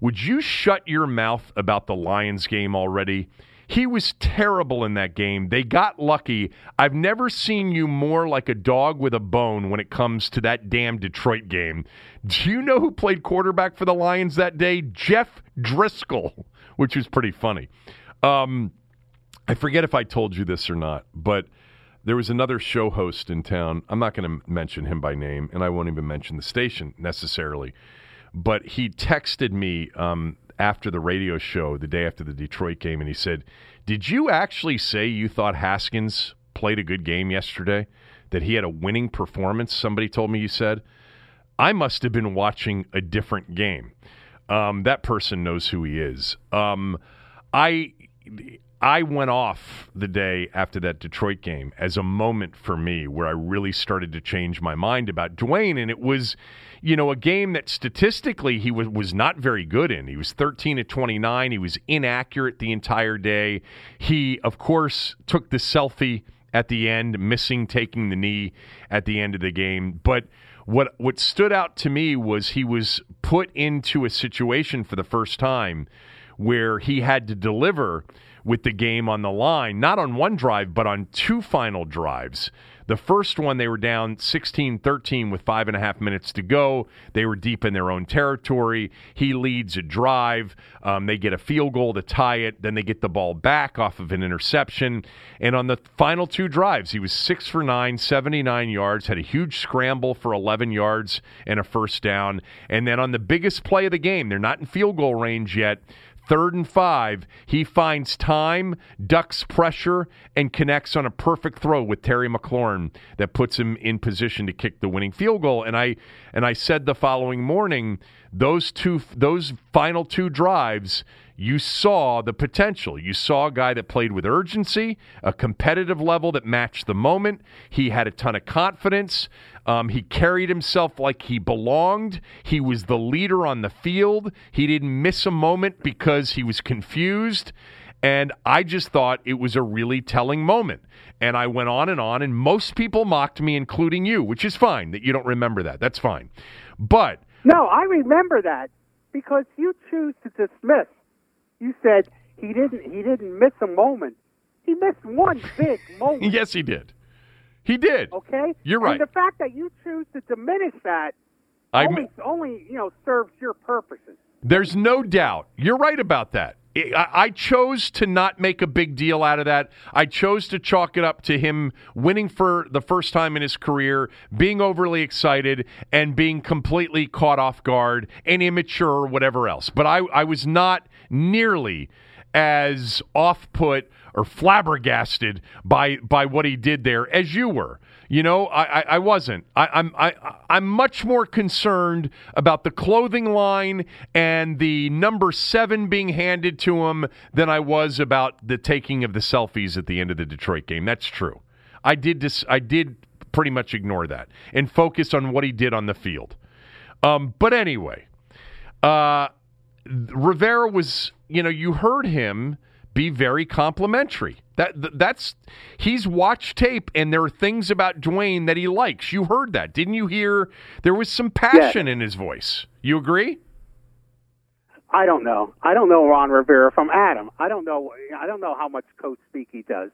Would you shut your mouth about the Lions game already? He was terrible in that game. They got lucky. I've never seen you more like a dog with a bone when it comes to that damn Detroit game. Do you know who played quarterback for the Lions that day? Jeff Driskel, which was pretty funny. Um, I forget if I told you this or not, but there was another show host in town. I'm not going to mention him by name, and I won't even mention the station necessarily. But he texted me um, after the radio show the day after the Detroit game, and he said, "Did you actually say you thought Haskins played a good game yesterday? That he had a winning performance?" Somebody told me you said. I must have been watching a different game. Um, that person knows who he is. Um, I I went off the day after that Detroit game as a moment for me where I really started to change my mind about Dwayne, and it was you know, a game that statistically he was, was not very good in. He was 13 to 29. He was inaccurate the entire day. He, of course, took the selfie at the end, missing taking the knee at the end of the game. But what what stood out to me was he was put into a situation for the first time where he had to deliver with the game on the line, not on one drive, but on two final drives. The first one, they were down 16 13 with five and a half minutes to go. They were deep in their own territory. He leads a drive. Um, they get a field goal to tie it. Then they get the ball back off of an interception. And on the final two drives, he was six for nine, 79 yards, had a huge scramble for 11 yards and a first down. And then on the biggest play of the game, they're not in field goal range yet Third and five, he finds time, ducks pressure, and connects on a perfect throw with Terry McLaurin that puts him in position to kick the winning field goal. And I and I said the following morning, those two those final two drives you saw the potential. You saw a guy that played with urgency, a competitive level that matched the moment. He had a ton of confidence. Um, he carried himself like he belonged. He was the leader on the field. He didn't miss a moment because he was confused. And I just thought it was a really telling moment. And I went on and on, and most people mocked me, including you, which is fine that you don't remember that. That's fine. But. No, I remember that because you choose to dismiss you said he didn't he didn't miss a moment. He missed one big moment. yes, he did. He did. Okay, you're right. And the fact that you choose to diminish that I only, only you know serves your purposes. There's no doubt. You're right about that. I chose to not make a big deal out of that. I chose to chalk it up to him winning for the first time in his career, being overly excited, and being completely caught off guard and immature or whatever else. But I, I was not nearly as off put or flabbergasted by by what he did there as you were. You know, I, I, I wasn't. I, I'm I, I'm much more concerned about the clothing line and the number seven being handed to him than I was about the taking of the selfies at the end of the Detroit game. That's true. I did dis- I did pretty much ignore that and focus on what he did on the field. Um, but anyway, uh, Rivera was, you know, you heard him be very complimentary. That that's he's watched tape and there are things about Dwayne that he likes. You heard that, didn't you hear? There was some passion in his voice. You agree? I don't know. I don't know Ron Rivera from Adam. I don't know. I don't know how much coach speak he does.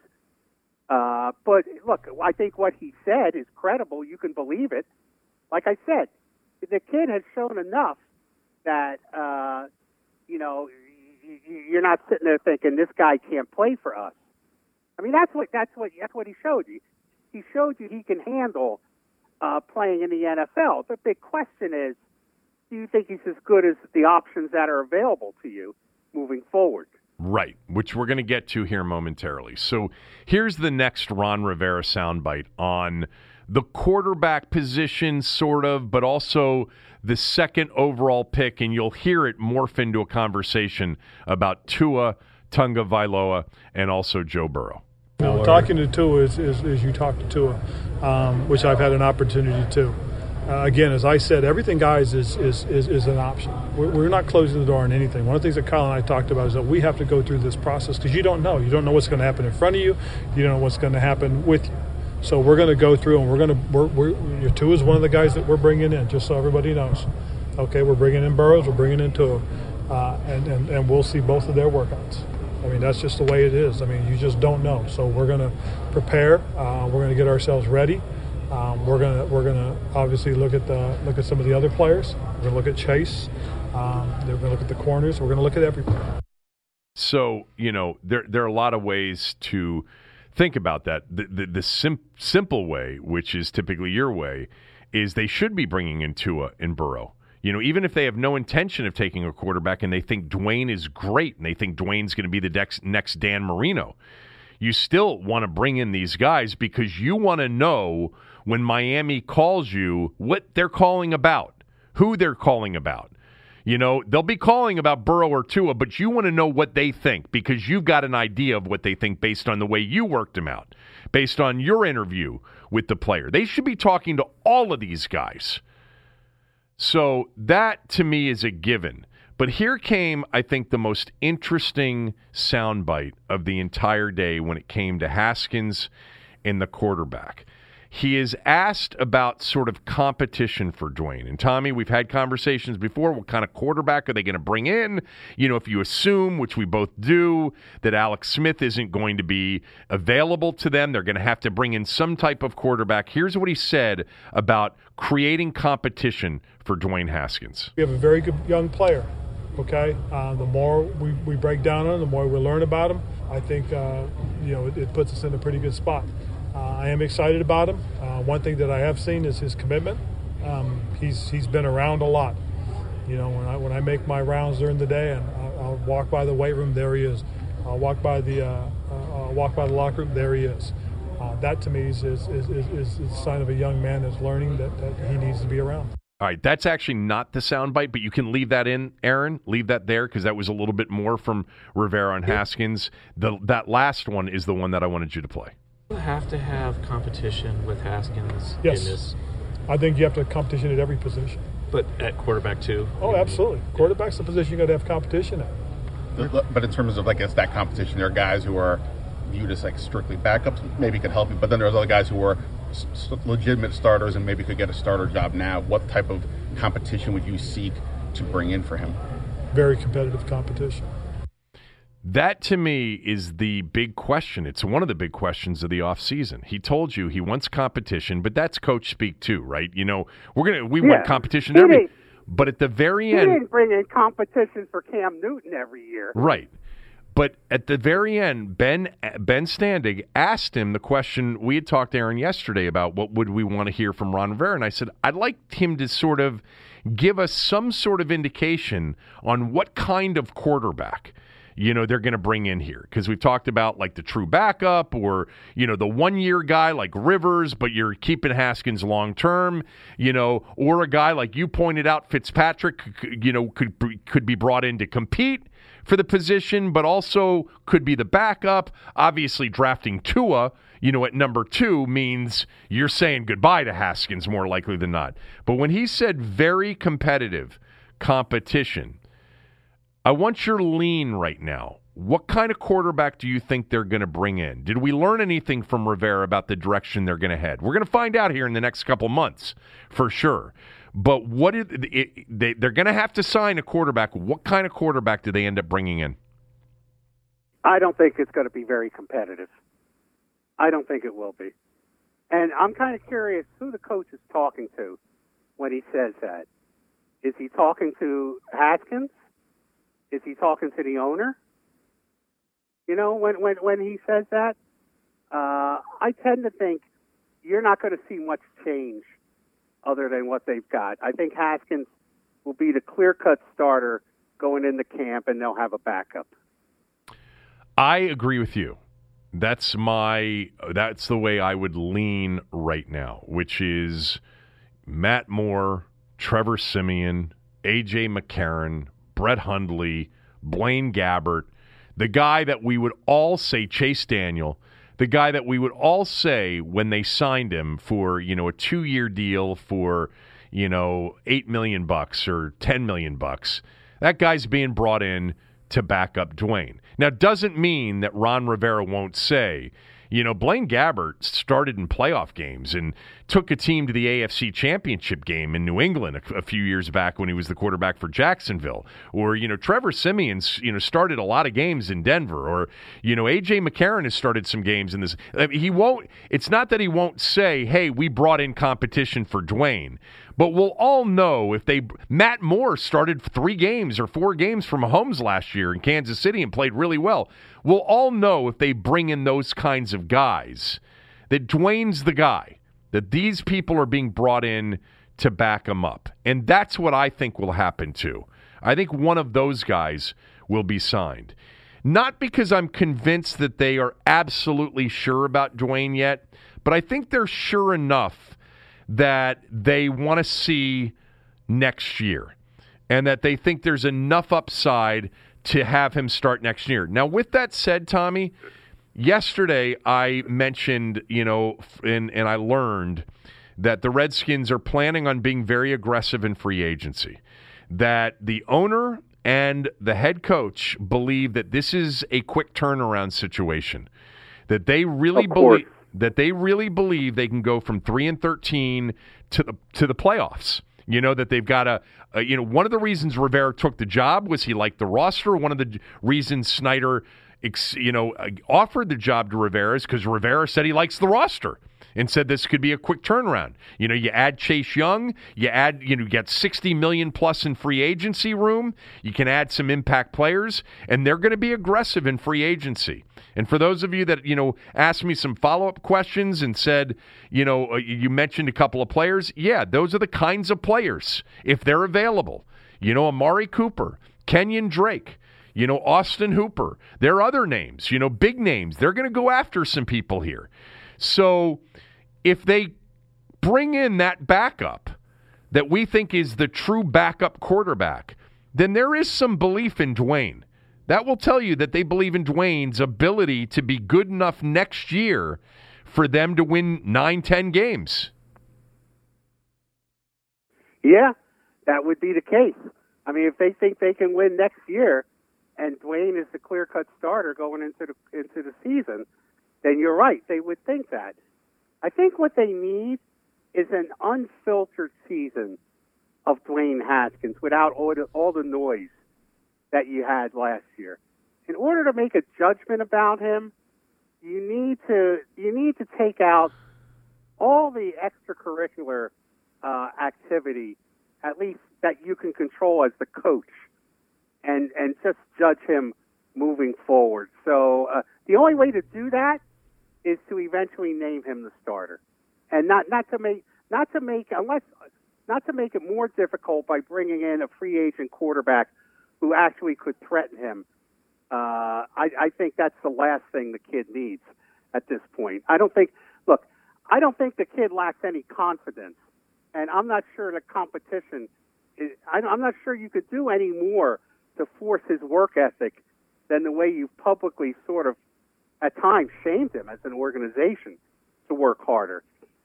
Uh, but look, I think what he said is credible. You can believe it. Like I said, the kid has shown enough that uh, you know you're not sitting there thinking this guy can't play for us. I mean, that's what that's what that's what he showed you. He showed you he can handle uh, playing in the NFL. The big question is, do you think he's as good as the options that are available to you moving forward? Right, which we're going to get to here momentarily. So here's the next Ron Rivera soundbite on the quarterback position, sort of, but also the second overall pick, and you'll hear it morph into a conversation about Tua Tagovailoa and also Joe Burrow. No, talking to Tua is, is, is you talk to Tua, um, which I've had an opportunity to. Uh, again, as I said, everything, guys, is is, is, is an option. We're, we're, not closing the door on anything. One of the things that Kyle and I talked about is that we have to go through this process because you don't know. You don't know what's going to happen in front of you. You don't know what's going to happen with you. So we're going to go through, and we're going to. We're, we're, Tua is one of the guys that we're bringing in, just so everybody knows. Okay, we're bringing in Burrows, we're bringing in Tua, uh, and, and and we'll see both of their workouts. I mean, that's just the way it is. I mean, you just don't know. So we're going to prepare. Uh, we're going to get ourselves ready. Um, we're gonna we're gonna obviously look at the look at some of the other players. We're gonna look at Chase. Um, we're gonna look at the corners. We're gonna look at everybody. So you know there there are a lot of ways to think about that. The the, the sim- simple way, which is typically your way, is they should be bringing in Tua and Burrow. You know, even if they have no intention of taking a quarterback and they think Dwayne is great and they think Dwayne's going to be the next, next Dan Marino, you still want to bring in these guys because you want to know when Miami calls you what they're calling about, who they're calling about. You know, they'll be calling about Burrow or Tua, but you want to know what they think because you've got an idea of what they think based on the way you worked them out, based on your interview with the player. They should be talking to all of these guys. So that to me is a given. But here came, I think, the most interesting soundbite of the entire day when it came to Haskins and the quarterback he is asked about sort of competition for Dwayne. And Tommy, we've had conversations before. What kind of quarterback are they going to bring in? You know, if you assume, which we both do, that Alex Smith isn't going to be available to them, they're going to have to bring in some type of quarterback. Here's what he said about creating competition for Dwayne Haskins. We have a very good young player. Okay, uh, the more we, we break down on him, the more we learn about him. I think uh, you know it, it puts us in a pretty good spot. Uh, I am excited about him. Uh, one thing that I have seen is his commitment. Um, he's he's been around a lot. You know, when I when I make my rounds during the day and I'll, I'll walk by the weight room, there he is. I'll walk by the uh, uh walk by the locker room, there he is. Uh, that to me is is, is, is, is a sign of a young man that's learning that, that he needs to be around. All right, that's actually not the soundbite, but you can leave that in, Aaron. Leave that there because that was a little bit more from Rivera and Haskins. The that last one is the one that I wanted you to play have to have competition with Haskins yes. in this? I think you have to have competition at every position. But at quarterback too? Oh, absolutely. Quarterback's the position you got to have competition at. But in terms of, I guess, that competition, there are guys who are viewed as like strictly backups, maybe could help you. But then there's other guys who are legitimate starters and maybe could get a starter job now. What type of competition would you seek to bring in for him? Very competitive competition. That to me is the big question. It's one of the big questions of the offseason. He told you he wants competition, but that's coach speak too, right? You know, we're gonna we yeah. want competition every but at the very he end didn't bring in competition for Cam Newton every year. Right. But at the very end, Ben Ben Standig asked him the question we had talked to Aaron yesterday about what would we want to hear from Ron Rivera, and I said I'd like him to sort of give us some sort of indication on what kind of quarterback you know they're going to bring in here because we've talked about like the true backup or you know the one year guy like Rivers, but you're keeping Haskins long term, you know, or a guy like you pointed out Fitzpatrick, you know, could could be brought in to compete for the position, but also could be the backup. Obviously, drafting Tua, you know, at number two means you're saying goodbye to Haskins more likely than not. But when he said very competitive competition I want your lean right now. What kind of quarterback do you think they're going to bring in? Did we learn anything from Rivera about the direction they're going to head? We're going to find out here in the next couple months for sure. But what it, they, they're going to have to sign a quarterback. What kind of quarterback do they end up bringing in? I don't think it's going to be very competitive. I don't think it will be. And I'm kind of curious who the coach is talking to when he says that. Is he talking to Haskins? Is he talking to the owner? You know, when when when he says that, uh, I tend to think you're not going to see much change other than what they've got. I think Haskins will be the clear-cut starter going into camp, and they'll have a backup. I agree with you. That's my that's the way I would lean right now, which is Matt Moore, Trevor Siemian, AJ McCarron, Brett Hundley, Blaine Gabbert, the guy that we would all say Chase Daniel, the guy that we would all say when they signed him for, you know, a 2-year deal for, you know, 8 million bucks or 10 million bucks. That guy's being brought in to back up Dwayne. Now, doesn't mean that Ron Rivera won't say, you know, Blaine Gabbert started in playoff games and took a team to the AFC Championship game in New England a, a, few years back when he was the quarterback for Jacksonville. Or, you know, Trevor Siemian's, you know, started a lot of games in Denver. Or, you know, AJ McCarron has started some games in this. I mean, he won't, it's not that he won't say, hey, we brought in competition for Dwayne. But we'll all know if they Matt Moore started three games or four games from Mahomes last year in Kansas City and played really well. We'll all know if they bring in those kinds of guys that Dwayne's the guy. That these people are being brought in to back him up. And that's what I think will happen too. I think one of those guys will be signed. Not because I'm convinced that they are absolutely sure about Dwayne yet, but I think they're sure enough that they want to see next year and that they think there's enough upside to have him start next year. Now, with that said, Tommy, yesterday I mentioned, you know, and, and I learned that the Redskins are planning on being very aggressive in free agency. That the owner and the head coach believe that this is a quick turnaround situation. That they really believe that they really believe they can go from three and thirteen to the to the playoffs. You know that they've got a, a, you know one of the reasons Rivera took the job was he liked the roster. One of the reasons Snyder, you know, uh, offered the job to Rivera is because Rivera said he likes the roster and said this could be a quick turnaround. You know, you add Chase Young, you add, you know, you get 60 million plus in free agency room, you can add some impact players, and they're going to be aggressive in free agency. And for those of you that, you know, asked me some follow up questions and said, you know, uh, you mentioned a couple of players, yeah, those are the kinds of players, if they're available. You know, Amari Cooper, Kenyon Drake, you know, Austin Hooper. There are other names, you know, big names. They're going to go after some people here. So if they bring in that backup that we think is the true backup quarterback, then there is some belief in Dwayne. That will tell you that they believe in Dwayne's ability to be good enough next year for them to win nine, ten games. Yeah, that would be the case. I mean, if they think they can win next year, and Dwayne is the clear-cut starter going into the into the season, then you're right. They would think that. I think what they need is an unfiltered season of Dwayne Haskins without all the, all the noise that you had last year. In order to make a judgment about him, you need to you need to take out all the extracurricular uh, activity, at least that you can control as the coach, and and just judge him moving forward. So uh, the only way to do that is to eventually name him the starter, and not not to make not to make unless not to make it more difficult by bringing in a free agent quarterback who actually could threaten him Uh, I, I think that's the last thing the kid needs at this point. I don't think. Look, I don't think the kid lacks any confidence, and I'm not sure the competition. Is, I'm not sure you could do any more to force his work ethic than the way you've publicly sort of at times shamed him as an organization to work harder.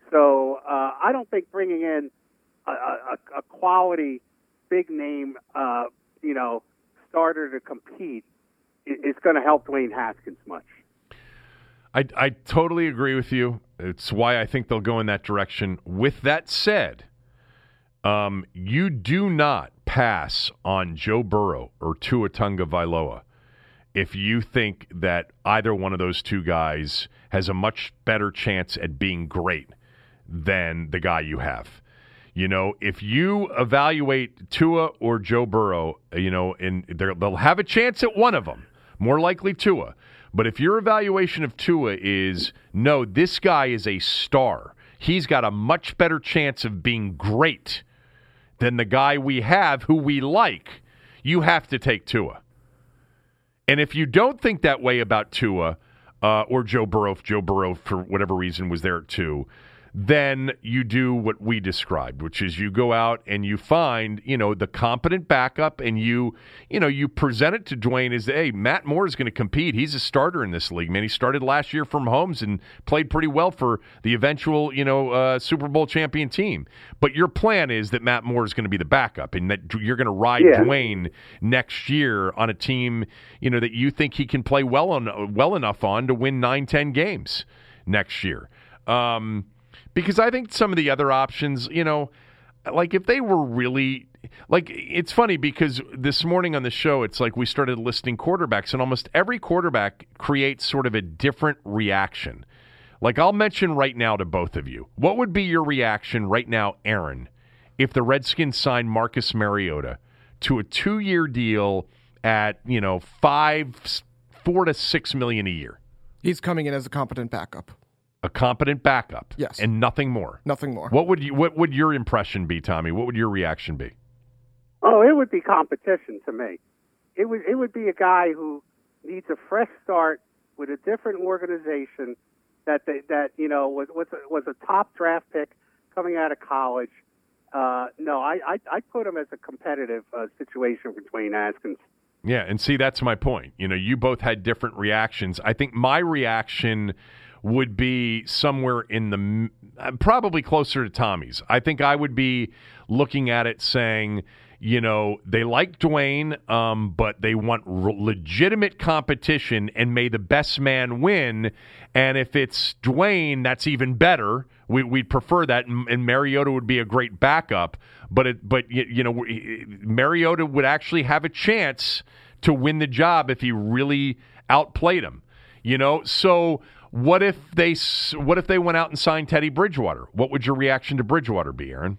So uh, I don't think bringing in a, a, a quality, big name, uh, you know, starter to compete is going to help Dwayne Haskins much. I, I totally agree with you. It's why I think they'll go in that direction. With that said, um, you do not pass on Joe Burrow or Tua Tagovailoa if you think that either one of those two guys has a much better chance at being great than the guy you have. You know, if you evaluate Tua or Joe Burrow, you know, and they'll have a chance at one of them, more likely Tua. But if your evaluation of Tua is no, this guy is a star, he's got a much better chance of being great than the guy we have who we like, you have to take Tua. And if you don't think that way about Tua uh, or Joe Burrow, if Joe Burrow, for whatever reason, was there too, then you do what we described, which is you go out and you find, you know, the competent backup and you, you know, you present it to Dwayne as, hey, Matt Moore is going to compete. He's a starter in this league, man. He started last year from Homes and played pretty well for the eventual, you know, uh, Super Bowl champion team. But your plan is that Matt Moore is going to be the backup and that you're going to ride yeah. Dwayne next year on a team, you know, that you think he can play well on, well enough on to win nine, ten games next year. Um, because I think some of the other options, you know, like if they were really like it's funny because this morning on the show it's like we started listing quarterbacks and almost every quarterback creates sort of a different reaction. Like I'll mention right now to both of you. What would be your reaction right now, Aaron, if the Redskins signed Marcus Mariota to a 2-year deal at, you know, 5 4 to 6 million a year? He's coming in as a competent backup a competent backup. Yes. And nothing more. Nothing more. What would you what would your impression be, Tommy? What would your reaction be? Oh, it would be competition to me. It would it would be a guy who needs a fresh start with a different organization that they, that you know was was a, was a top draft pick coming out of college. Uh, no, I, I I put him as a competitive uh, situation for Dwayne Haskins. Yeah, and see that's my point. You know, you both had different reactions. I think my reaction would be somewhere in the probably closer to Tommy's. I think I would be looking at it saying, you know, they like Dwayne, um, but they want re- legitimate competition and may the best man win. And if it's Dwayne, that's even better. We, would prefer that, and, and, Mariota would be a great backup. But it, but you, you know, Mariota would actually have a chance to win the job if he really outplayed him. You know, so what if they what if they went out and signed Teddy Bridgewater? What would your reaction to Bridgewater be, Aaron?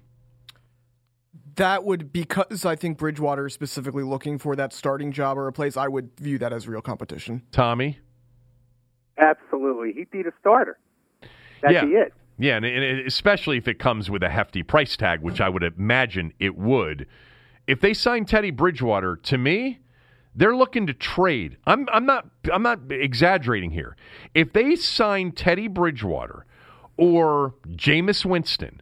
That would because I think Bridgewater is specifically looking for that starting job or a place. I would view that as real competition. Tommy, absolutely, he'd be the starter. That'd yeah. be it. Yeah, and, and especially if it comes with a hefty price tag, which I would imagine it would. If they sign Teddy Bridgewater, to me, they're looking to trade. I'm, I'm not I'm not exaggerating here. If they sign Teddy Bridgewater or Jameis Winston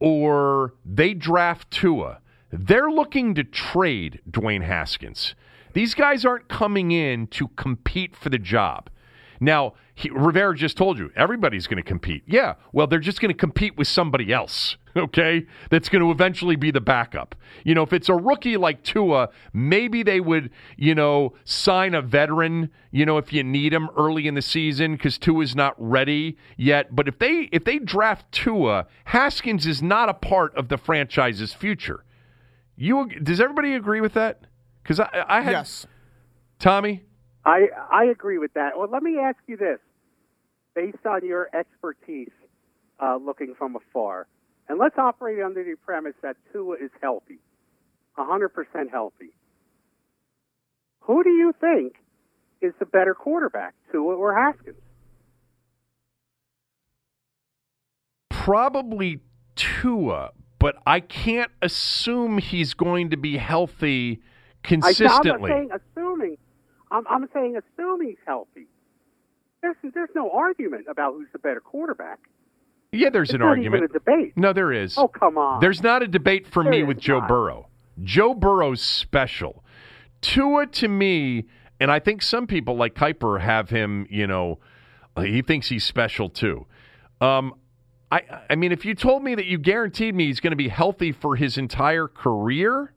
or they draft Tua, they're looking to trade Dwayne Haskins. These guys aren't coming in to compete for the job. Now, he, Rivera just told you everybody's going to compete. Yeah, well, they're just going to compete with somebody else, okay? That's going to eventually be the backup. You know, if it's a rookie like Tua, maybe they would, you know, sign a veteran, you know, if you need him early in the season because Tua's not ready yet. But if they if they draft Tua, Haskins is not a part of the franchise's future. You does everybody agree with that? Because I, I had yes. Tommy. I I agree with that. Well, let me ask you this, based on your expertise, uh, looking from afar, and let's operate under the premise that Tua is healthy, 100% healthy. Who do you think is the better quarterback, Tua or Haskins? Probably Tua, but I can't assume he's going to be healthy consistently. I, am not saying assuming. I'm, I'm saying assuming he's healthy. There's there's no argument about who's the better quarterback. Yeah, there's It's an argument. debate. No, there is. Oh come on. There's not a debate for me with Joe not. Burrow. Joe Burrow's special. Tua to me, and I think some people like Kiper have him, you know, he thinks he's special too. Um, I, I mean, if you told me that you guaranteed me he's going to be healthy for his entire career,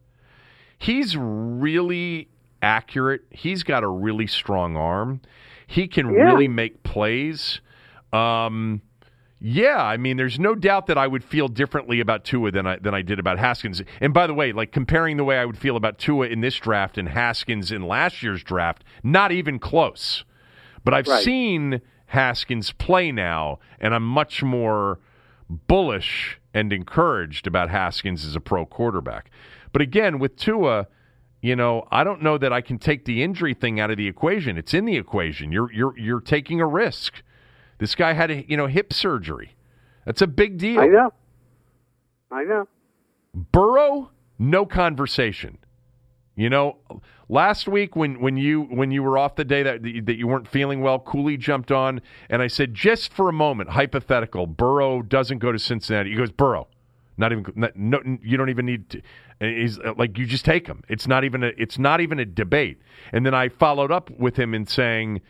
he's really accurate. He's got a really strong arm. He can Yeah. really make plays. Um, yeah, I mean, there's no doubt that I would feel differently about Tua than I than I did about Haskins. And by the way, like comparing the way I would feel about Tua in this draft and Haskins in last year's draft, not even close. But I've Right. seen Haskins play now, and I'm much more bullish and encouraged about Haskins as a pro quarterback. But again, with Tua, you know, I don't know that I can take the injury thing out of the equation. It's in the equation. You're you're you're taking a risk. This guy had a you know hip surgery. That's a big deal. I know. I know. Burrow, no conversation. You know, last week when, when you when you were off the day that that you weren't feeling well, Cooley jumped on and I said, just for a moment, hypothetical, Burrow doesn't go to Cincinnati. He goes, Burrow, not even not, no, you don't even need to. He's uh, like, you just take him. It's not even a it's not even a debate. And then I followed up with him in saying,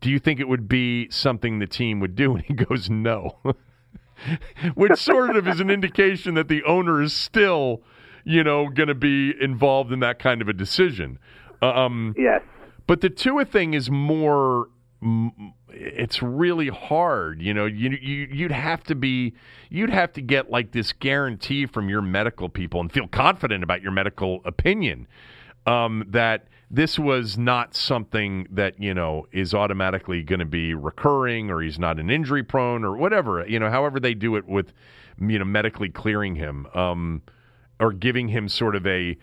do you think it would be something the team would do? And he goes, no. which sort of is an indication that the owner is still, you know, going to be involved in that kind of a decision. Um, Yes. but the Tua thing is more. It's really hard, you know. You, you you'd have to be, you'd have to get like this guarantee from your medical people and feel confident about your medical opinion um, that this was not something that you know is automatically going to be recurring, or he's not an injury prone, or whatever. You know, however they do it with you know medically clearing him um, or giving him sort of a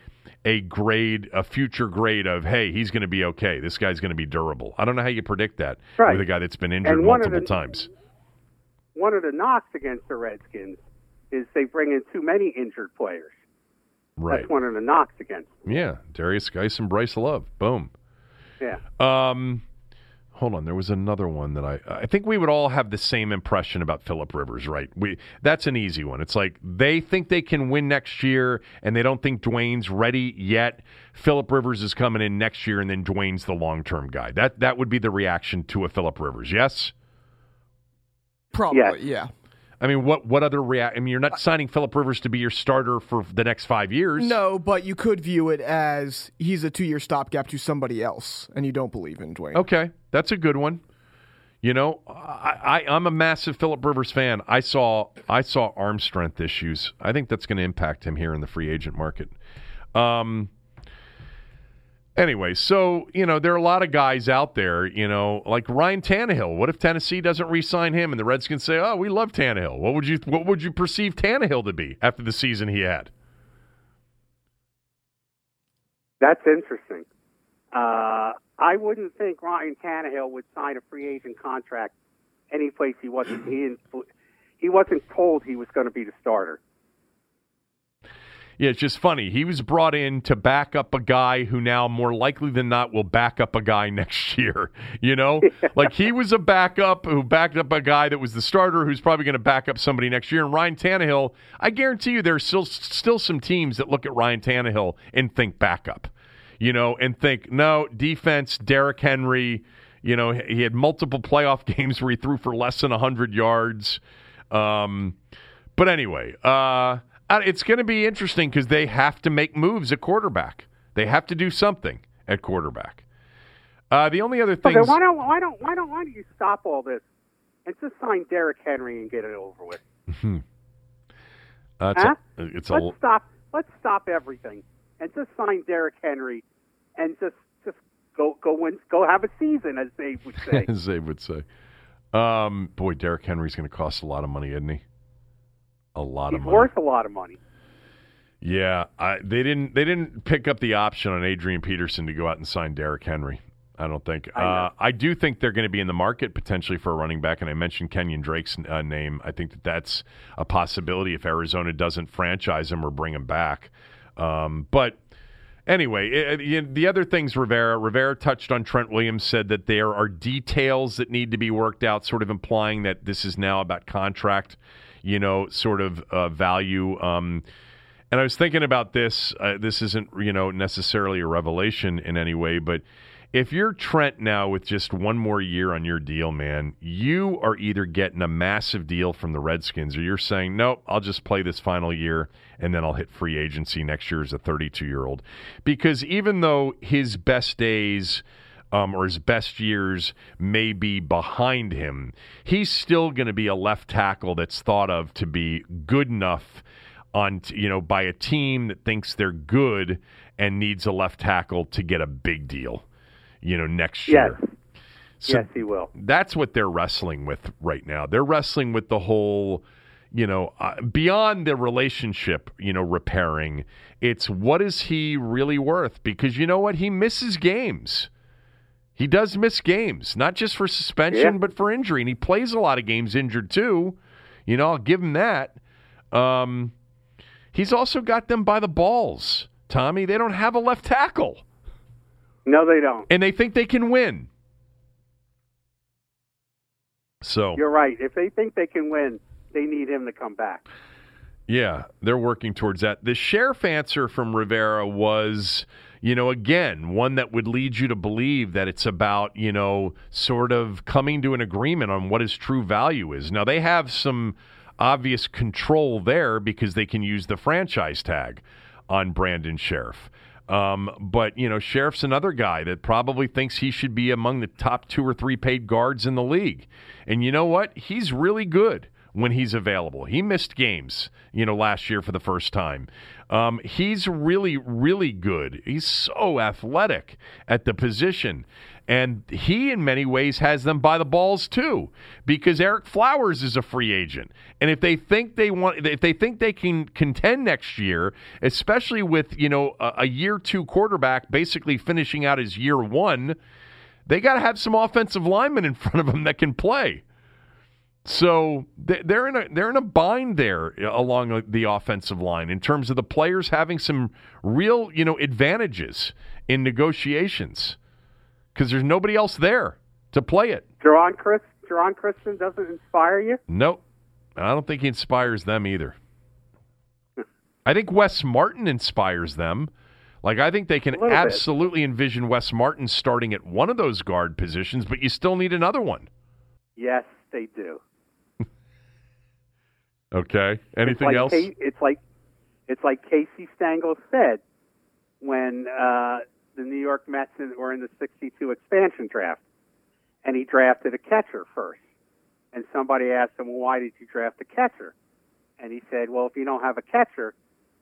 a grade, a future grade of hey, he's going to be okay. This guy's going to be durable. I don't know how you predict that Right. with a guy that's been injured And one of multiple the- times. One of the knocks against the Redskins is they bring in too many injured players. Right. That's one of the knocks against. them. Yeah, Derrius Guice and Bryce Love. Boom. Yeah. Um, hold on. There was another one that I I think we would all have the same impression about Philip Rivers, right? We that's an easy one. It's like they think they can win next year, and they don't think Dwayne's ready yet. Philip Rivers is coming in next year, and then Dwayne's the long term guy. That that would be the reaction to a Philip Rivers. Yes. Probably, Yes. yeah. I mean, what what other react? I mean, you're not signing Philip Rivers to be your starter for the next five years. No, but you could view it as he's a two-year stopgap to somebody else, and you don't believe in Dwayne. Okay, that's a good one. You know, I, I, I'm a massive Philip Rivers fan. I saw I saw arm strength issues. I think that's going to impact him here in the free agent market. Um. Anyway, so you know there are a lot of guys out there. You know, like Ryan Tannehill. What if Tennessee doesn't re-sign him, and the Redskins say, "Oh, we love Tannehill." What would you What would you perceive Tannehill to be after the season he had? That's interesting. Uh, I wouldn't think Ryan Tannehill would sign a free agent contract any place he wasn't. He he wasn't told he was going to be the starter. Yeah, it's just funny. He was brought in to back up a guy who now more likely than not will back up a guy next year. You know? like he was a backup who backed up a guy that was the starter who's probably going to back up somebody next year. And Ryan Tannehill, I guarantee you there's still still some teams that look at Ryan Tannehill and think backup. You know, and think, no, defense, Derrick Henry, you know, he had multiple playoff games where he threw for less than 100 yards. Um, but anyway, uh, uh, it's going to be interesting because they have to make moves at quarterback. They have to do something at quarterback. Uh, the only other Okay, thing, why don't why don't why don't why don't you stop all this and just sign Derrick Henry and get it over with? uh, it's, Huh? a, it's a Let's stop. Let's stop everything and just sign Derrick Henry and just just go go win go have a season, as they would say. as they would say. Um, boy, Derrick Henry's going to cost a lot of money, isn't he? A lot He's of money. worth a lot of money. Yeah, I, they didn't. They didn't pick up the option on Adrian Peterson to go out and sign Derrick Henry. I don't think. I uh, I do think they're going to be in the market potentially for a running back, and I mentioned Kenyon Drake's uh, name. I think that that's a possibility if Arizona doesn't franchise him or bring him back. Um, but anyway, it, it, the other things Rivera Rivera touched on. Trent Williams said that there are details that need to be worked out, sort of implying that this is now about contract, you know, sort of uh, value. Um, and I was thinking about this. Uh, this isn't you know necessarily a revelation in any way, but if you're Trent now with just one more year on your deal, man, you are either getting a massive deal from the Redskins or you're saying, nope, I'll just play this final year and then I'll hit free agency next year as a 32 year old. Because even though his best days um, or his best years may be behind him, he's still going to be a left tackle that's thought of to be good enough on you know by a team that thinks they're good and needs a left tackle to get a big deal you know, next year. Yes. So yes, he will. That's what they're wrestling with right now. They're wrestling with the whole, you know, uh, beyond the relationship, you know, repairing. It's what is he really worth? Because you know what? He misses games. He does miss games, not just for suspension, Yeah. but for injury. And he plays a lot of games injured too. You know, I'll give him that. Um, he's also got them by the balls, Tommy. They don't have a left tackle No, they don't. and they think they can win. So You're right. If they think they can win, they need him to come back. yeah, they're working towards that. The Scherff answer from Rivera was, you know, again, one that would lead you to believe that it's about, you know, sort of coming to an agreement on what his true value is. Now they have some obvious control there because they can use the franchise tag on Brandon Scherff. Um, but you know, Scherff's another guy that probably thinks he should be among the top two or three paid guards in the league. And you know what? He's really good when he's available. He missed games, you know, last year for the first time. Um, he's really, really good. He's so athletic at the position. And he, in many ways, has them by the balls too, because Ereck Flowers is a free agent. And if they think they want, if they think they can contend next year, especially with you know a, a year two quarterback basically finishing out his year one, they got to have some offensive linemen in front of them that can play. So they- they're in a they're in a bind there uh, along uh, the offensive line in terms of the players having some real you know advantages in negotiations because there's nobody else there to play it. Geron Chris, Geron Christian doesn't inspire you. Nope, I don't think he inspires them either. I think Wes Martin inspires them. Like I think they can A little bit. absolutely envision Wes Martin starting at one of those guard positions, but you still need another one. Yes, they do. Okay. Anything it's like else? Ca- it's like it's like Casey Stengel said when uh, the New York Mets in, were in the '62 expansion draft, and he drafted a catcher first. And somebody asked him, "Well, why did you draft a catcher?" And he said, "Well, if you don't have a catcher,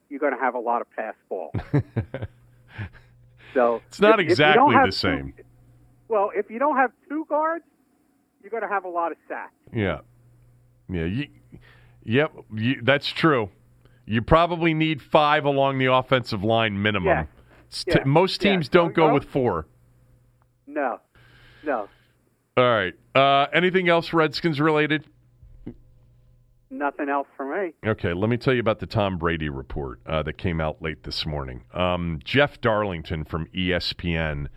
you're going to have a lot of pass ball." so It's not if- if exactly have the two- same. well, if you don't have two guards, you're going to have a lot of sacks. Yeah. Yeah. You, yep. You, that's true. You probably need five along the offensive line minimum. Yeah. Yeah. Most Yeah. teams don't go with four. No, no, All right. Uh, anything else Redskins related? nothing else for me. Okay, let me tell you about the Tom Brady report uh, that came out late this morning. Um, Jeff Darlington from ESPN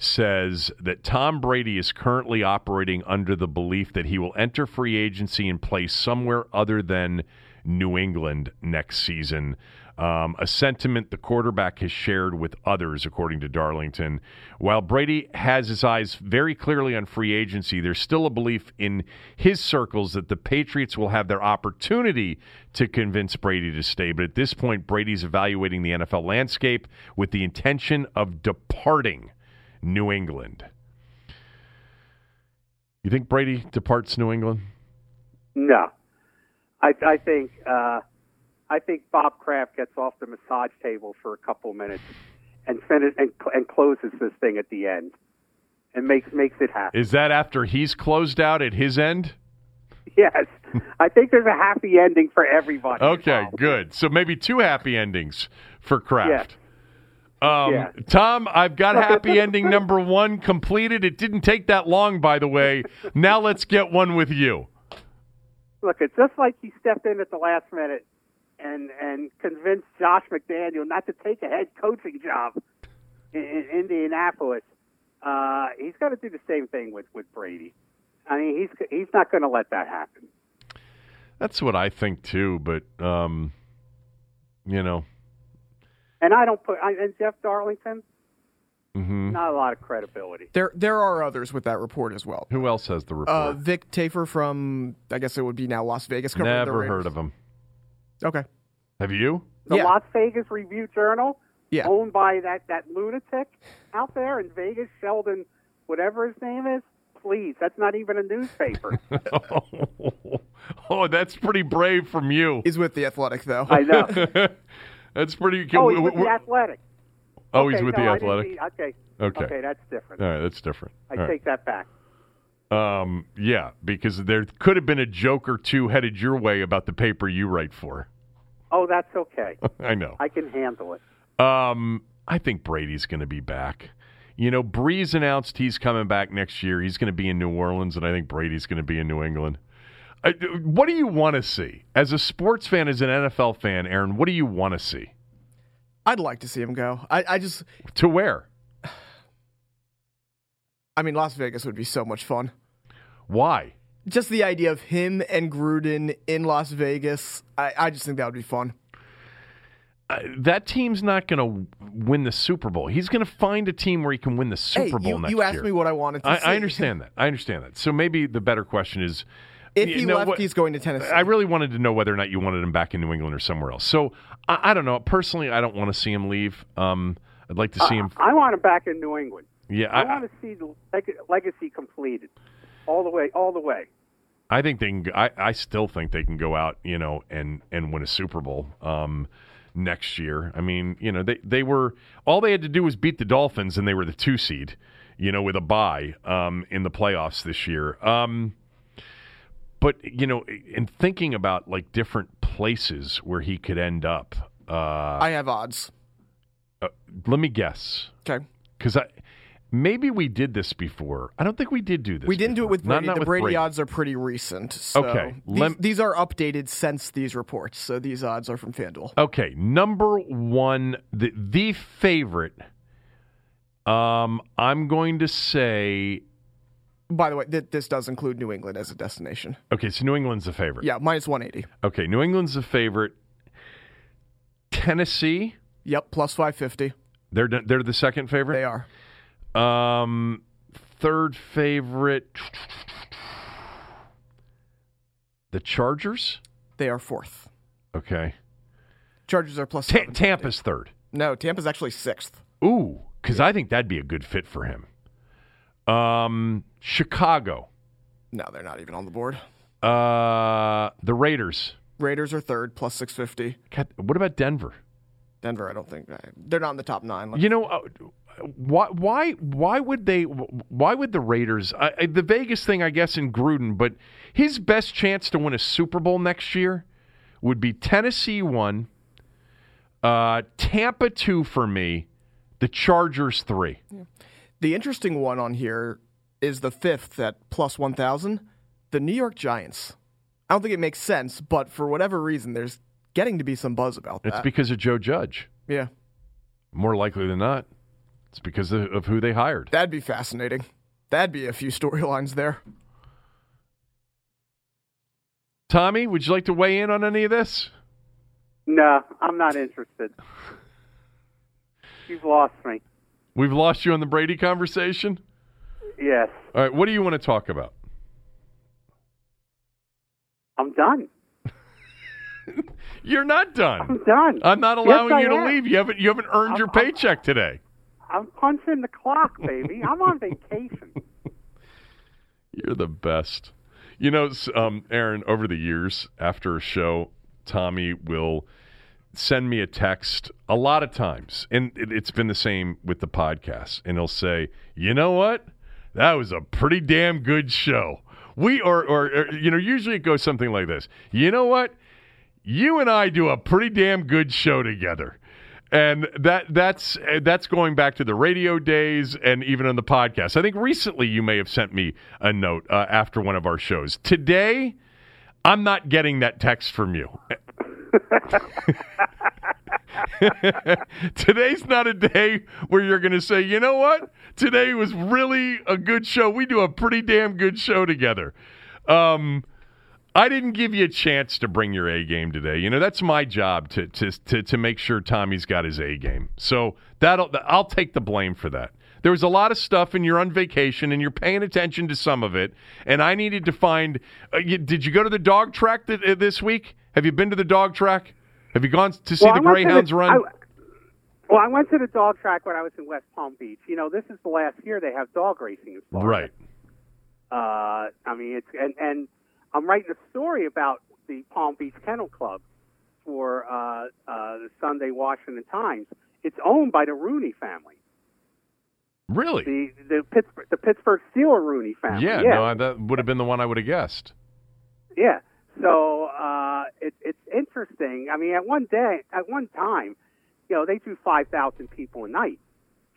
says that Tom Brady is currently operating under the belief that he will enter free agency and play somewhere other than New England next season. Um, a sentiment the quarterback has shared with others, according to Darlington. While Brady has his eyes very clearly on free agency, there's still a belief in his circles that the Patriots will have their opportunity to convince Brady to stay. But at this point, Brady's evaluating the NFL landscape with the intention of departing New England. You think Brady departs New England? No, I, I think uh, I think Bob Kraft gets off the massage table for a couple minutes and finish and, and closes this thing at the end and makes makes it happen. Is that after he's closed out at his end? Yes, I think there's a happy ending for everybody. Okay, involved. good. So maybe two happy endings for Kraft. Yeah. Um, Yeah. Tom, I've got happy ending number one completed. It didn't take that long, by the way. Now let's get one with you. Look, it's just like he stepped in at the last minute and and convince Josh McDaniel not to take a head coaching job in, in Indianapolis. Uh, he's got to do the same thing with with Brady. I mean, he's he's not going to let that happen. That's what I think too, but um, you know, And I don't put I, and Jeff Darlington, mhm. not a lot of credibility. There there are others with that report as well. who else has the report? Uh, Vic Tafur from I guess it would be now Las Vegas. covering the Never Raiders. heard of him. Okay. Have you? The Yeah. Las Vegas Review Journal, Yeah. owned by that that lunatic out there in Vegas, Sheldon, whatever his name is. Please, that's not even a newspaper. oh, that's pretty brave from you. He's with the Athletic though. I know. that's pretty. oh, he's with the Athletic. oh, he's with no, the Athletic. see- okay. Okay. Okay, that's different. All right, that's different. I All right. take that back. Um, yeah, because there could have been a joke or two headed your way about the paper you write for. Oh, that's okay. I know. I can handle it. Um, I think Brady's going to be back. You know, Brees announced he's coming back next year. He's going to be in New Orleans, and I think Brady's going to be in New England. What do you want to see as a sports fan, as an NFL fan, Aaron? What do you want to see? I'd like to see him go. I, I just To where? I mean Las Vegas would be so much fun. Why? Just the idea of him and Gruden in Las Vegas, I, I just think that would be fun. Uh, that team's not going to win the Super Bowl. He's going to find a team where he can win the Super hey, Bowl you, next year. you asked year. me what I wanted to I, see. I understand that. I understand that. So maybe the better question is If he know left, what- he's going to Tennessee. I really wanted to know whether or not you wanted him back in New England or somewhere else. So I, I don't know. Personally, I don't want to see him leave. Um, I'd like to see him. I want him back in New England. Yeah, I, I, want to see the legacy completed, all the way, all the way. I think they can. I, I still think they can go out, you know, and and win a Super Bowl um, next year. I mean, you know, they they were all they had to do was beat the Dolphins, and they were the two seed, you know, with a bye um, in the playoffs this year. Um, but you know, in thinking about like different places where he could end up, uh, I have odds. uh, let me guess, Okay. because I. Maybe we did this before. I don't think we did do this. We didn't do it before. with Not- Brady. not the with Brady, Brady. odds are pretty recent. So Okay, These, lem- these are updated since these reports. So these odds are from FanDuel. Okay, number one, the the favorite. Um, I'm going to say By the way, th- this does include New England as a destination. okay. So New England's a favorite. Yeah, minus 180. Okay, New England's a favorite. Tennessee, Yep, plus 550. they're they're the second favorite. They are. Um, third favorite. The Chargers. They are fourth. Okay, Chargers are plus Ta- 750. Tampa's third. No, Tampa's actually sixth. Ooh, because I think that'd be a good fit for him. Um, Chicago. No, they're not even on the board. Uh, the Raiders. Raiders are third, plus 650. God, what about Denver? Denver, I don't think they're not in the top nine. You know, uh, why why why would they? Why would the Raiders? The Vegas thing, I guess, in Gruden, but his best chance to win a Super Bowl next year would be Tennessee one, uh, Tampa two for me, the Chargers three. The interesting one on here is the fifth at plus 1,000, the New York Giants. I don't think it makes sense, but for whatever reason, there's getting to be some buzz about that. It's because of Joe Judge. yeah, More likely than not, it's because of, of who they hired. that'd be fascinating. That'd be a few storylines there. Tommy, would you like to weigh in on any of this? No, I'm not interested. You've lost me. We've lost you on the Brady conversation. Yes, All right, what do you want to talk about? I'm done. You're not done. I'm done. I'm not allowing I you to am. leave. You haven't you haven't earned your I'm- I'm- paycheck today. I'm punching the clock, baby. I'm on vacation. You're the best. You know, um, Aaron, over the years, after a show, Tommy will send me a text a lot of times, and it, it's been the same with the podcast. And he'll say, "You know what? That was a pretty damn good show." We or, or, or you know, usually it goes something like this. You know what? You and I do a pretty damn good show together. And that that's that's going back to the radio days and even on the podcast. I think recently you may have sent me a note uh, after one of our shows. Today, I'm not getting that text from you. Today's not a day where you're going to say, you know what? Today was really a good show. We do a pretty damn good show together. Um, I didn't give you a chance to bring your A game today. You know that's my job to to to, to make sure Tommy's got his A game. So that'll I'll take the blame for that. There was a lot of stuff, and you're on vacation, and you're paying attention to some of it. And I needed to find. Uh, you, did you go to the dog track th- uh, this week? Have you been to the dog track? Have you gone to see Well, the I went to greyhounds run? I, well, I went to the dog track when I was in West Palm Beach. You know, this is the last year they have dog racing in Florida. right. Uh, I mean, it's and and I'm writing a story about the Palm Beach Kennel Club for uh, uh, the Sunday Washington Times. It's owned by the Rooney family, Really? the the Pittsburgh the Pittsburgh Steeler Rooney family. yeah. yeah. No, that would have been the one I would have guessed. Yeah. So uh, it, it's interesting. I mean, at one day, at one time, you know, they do five thousand people a night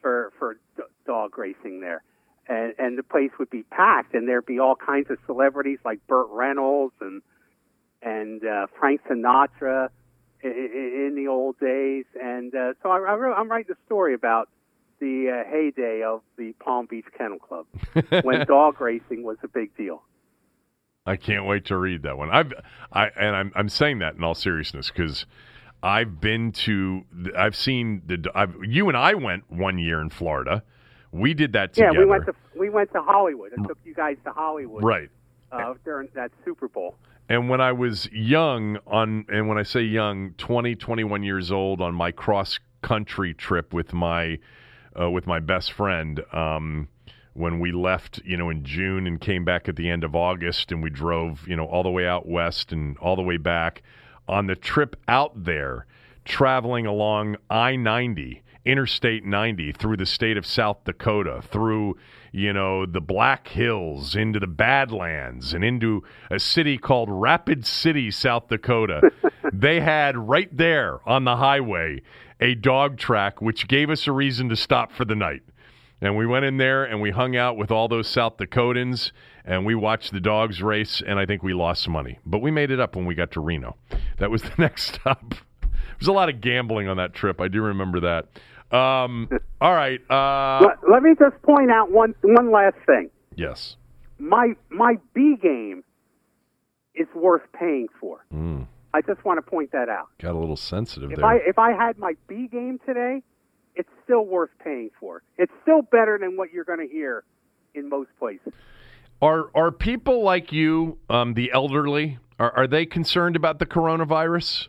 for for dog racing there, and and the place would be packed, and there'd be all kinds of celebrities like Burt Reynolds and and uh, Frank Sinatra in, in the old days, and uh, so I, I I'm writing a story about the uh, heyday of the Palm Beach Kennel Club when dog racing was a big deal. I can't wait to read that one. I've I and I'm I'm saying that in all seriousness because I've been to I've seen the I've, you and I went one year in Florida. We did that together. Yeah, we went to we went to Hollywood. I took you guys to Hollywood right. uh, during that Super Bowl. And when I was young on and when I say young, 20 21 years old on my cross country trip with my uh, with my best friend um, when we left, you know, in June and came back at the end of August and we drove, you know, all the way out west and all the way back on the trip out there traveling along I-90 Interstate 90 through the state of South Dakota, through, you know, the Black Hills, into the Badlands, and into a city called Rapid City, South Dakota. they had right there on the highway a dog track, which gave us a reason to stop for the night. And we went in there and we hung out with all those South Dakotans and we watched the dogs race. And I think we lost some money, but we made it up when we got to Reno. That was the next stop. There was a lot of gambling on that trip. I do remember that. Um, all right. Uh, let, let me just point out one one last thing. yes. My my B game is worth paying for. Mm, I just want to point that out. got a little sensitive If there. I if I had my B game today, it's still worth paying for. It's still better than what you're going to hear in most places. Are are people like you, um, the elderly, are, are they concerned about the coronavirus?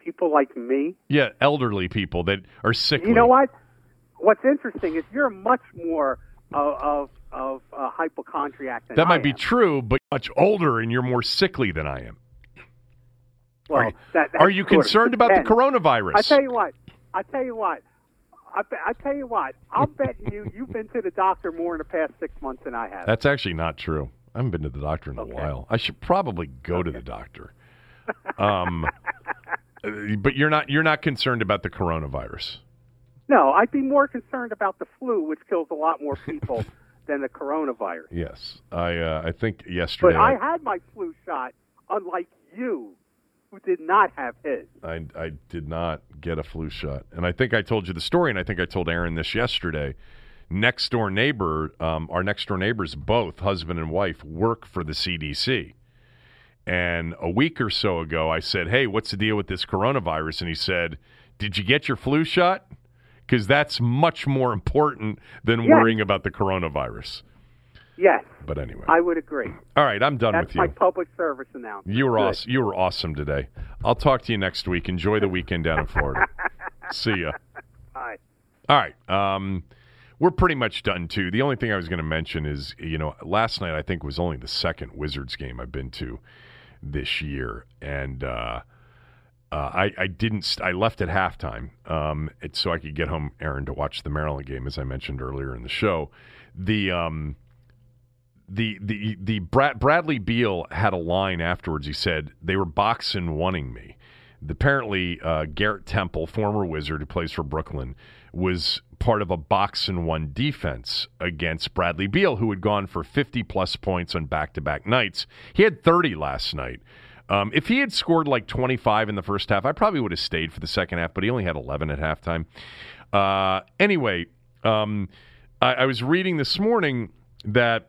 People like me, Yeah, elderly people that are sickly. You know what? What's interesting is you're much more of of, of a hypochondriac than That might be true, but much older and you're more sickly than I am. Well, are you, that, are you concerned about the coronavirus? I tell you what. I tell you what. I, be- I tell you what. I'll bet you you've been to the doctor more in the past six months than I have. That's actually not true. I haven't been to the doctor in a while. I should probably go to the doctor. Um, but you're not you're not concerned about the coronavirus. no, I'd be more concerned about the flu, which kills a lot more people than the coronavirus. Yes, I uh, I think yesterday But I had my flu shot, unlike you, who did not have his. I, I did not get a flu shot. And I think I told you the story, and I think I told Aaron this yesterday. Next door neighbor, um, our next door neighbors, both husband and wife, work for the CDC. And a week or so ago, I said, Hey, what's the deal with this coronavirus? And he said, Did you get your flu shot? Because that's much more important than Yes. worrying about the coronavirus. Yes, But anyway. I would agree. All right, I'm done That's with you. my public service announcement. You were Good. awesome. You were awesome today. I'll talk to you next week. Enjoy the weekend down in Florida. See ya. Bye. All right. Um, we're pretty much done too. The only thing I was going to mention is, you know, last night I think was only the second Wizards game I've been to this year, and uh, uh, I, I didn't. St- I left at halftime, um, it, so I could get home, Aaron, to watch the Maryland game, as I mentioned earlier in the show. The um, the the the Brad, Bradley Beal had a line afterwards. He said they were boxing wanting me. Apparently, uh, Garrett Temple, former Wizard who plays for Brooklyn, was part of a box and one defense against Bradley Beal, who had gone for 50 plus points on back to back nights. He had 30 last night. Um, if he had scored like 25 in the first half, I probably would have stayed for the second half, but he only had 11 at halftime. Uh, anyway, um, I, I was reading this morning that,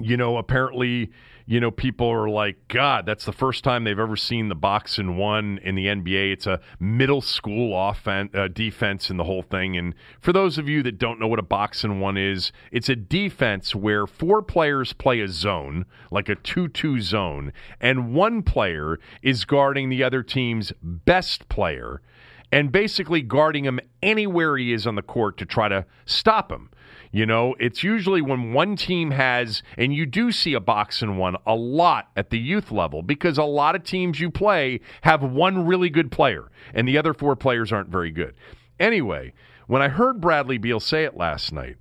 you know, apparently you know, people are like, God, that's the first time they've ever seen the box and one in the NBA. It's a middle school offense, uh, defense, and the whole thing. And for those of you that don't know what a box and one is, it's a defense where four players play a zone, like a 2 2 zone, and one player is guarding the other team's best player and basically guarding him anywhere he is on the court to try to stop him. You know, it's usually when one team has, and you do see a box and one a lot at the youth level because a lot of teams you play have one really good player and the other four players aren't very good. Anyway, when I heard Bradley Beal say it last night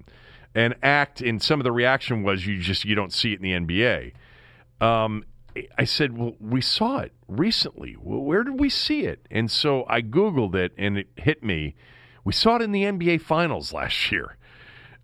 and act, and some of the reaction was you just you don't see it in the NBA. Um, I said, well, we saw it recently. Where did we see it? And so I Googled it and it hit me. We saw it in the NBA Finals last year.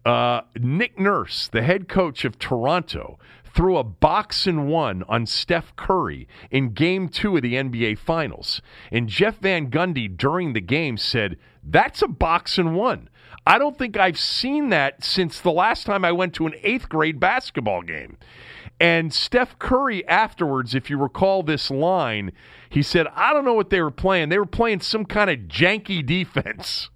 Uh, Nick Nurse, the head coach of Toronto, threw a box and one on Steph Curry in game two of the NBA Finals. And Jeff Van Gundy during the game said, That's a box and one. I don't think I've seen that since the last time I went to an eighth grade basketball game. And Steph Curry afterwards, if you recall this line, he said, I don't know what they were playing. They were playing some kind of janky defense.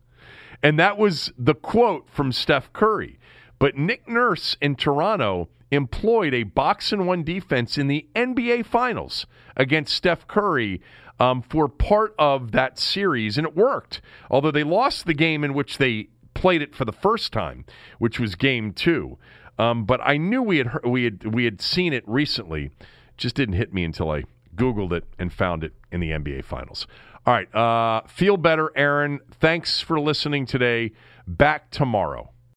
And that was the quote from Steph Curry. But Nick Nurse in Toronto employed a box and one defense in the NBA Finals against Steph Curry um, for part of that series, and it worked. Although they lost the game in which they played it for the first time, which was Game Two. Um, but I knew we had heard, we had we had seen it recently. Just didn't hit me until I Googled it and found it in the NBA Finals. All right. Uh, feel better, Aaron. Thanks for listening today. Back tomorrow.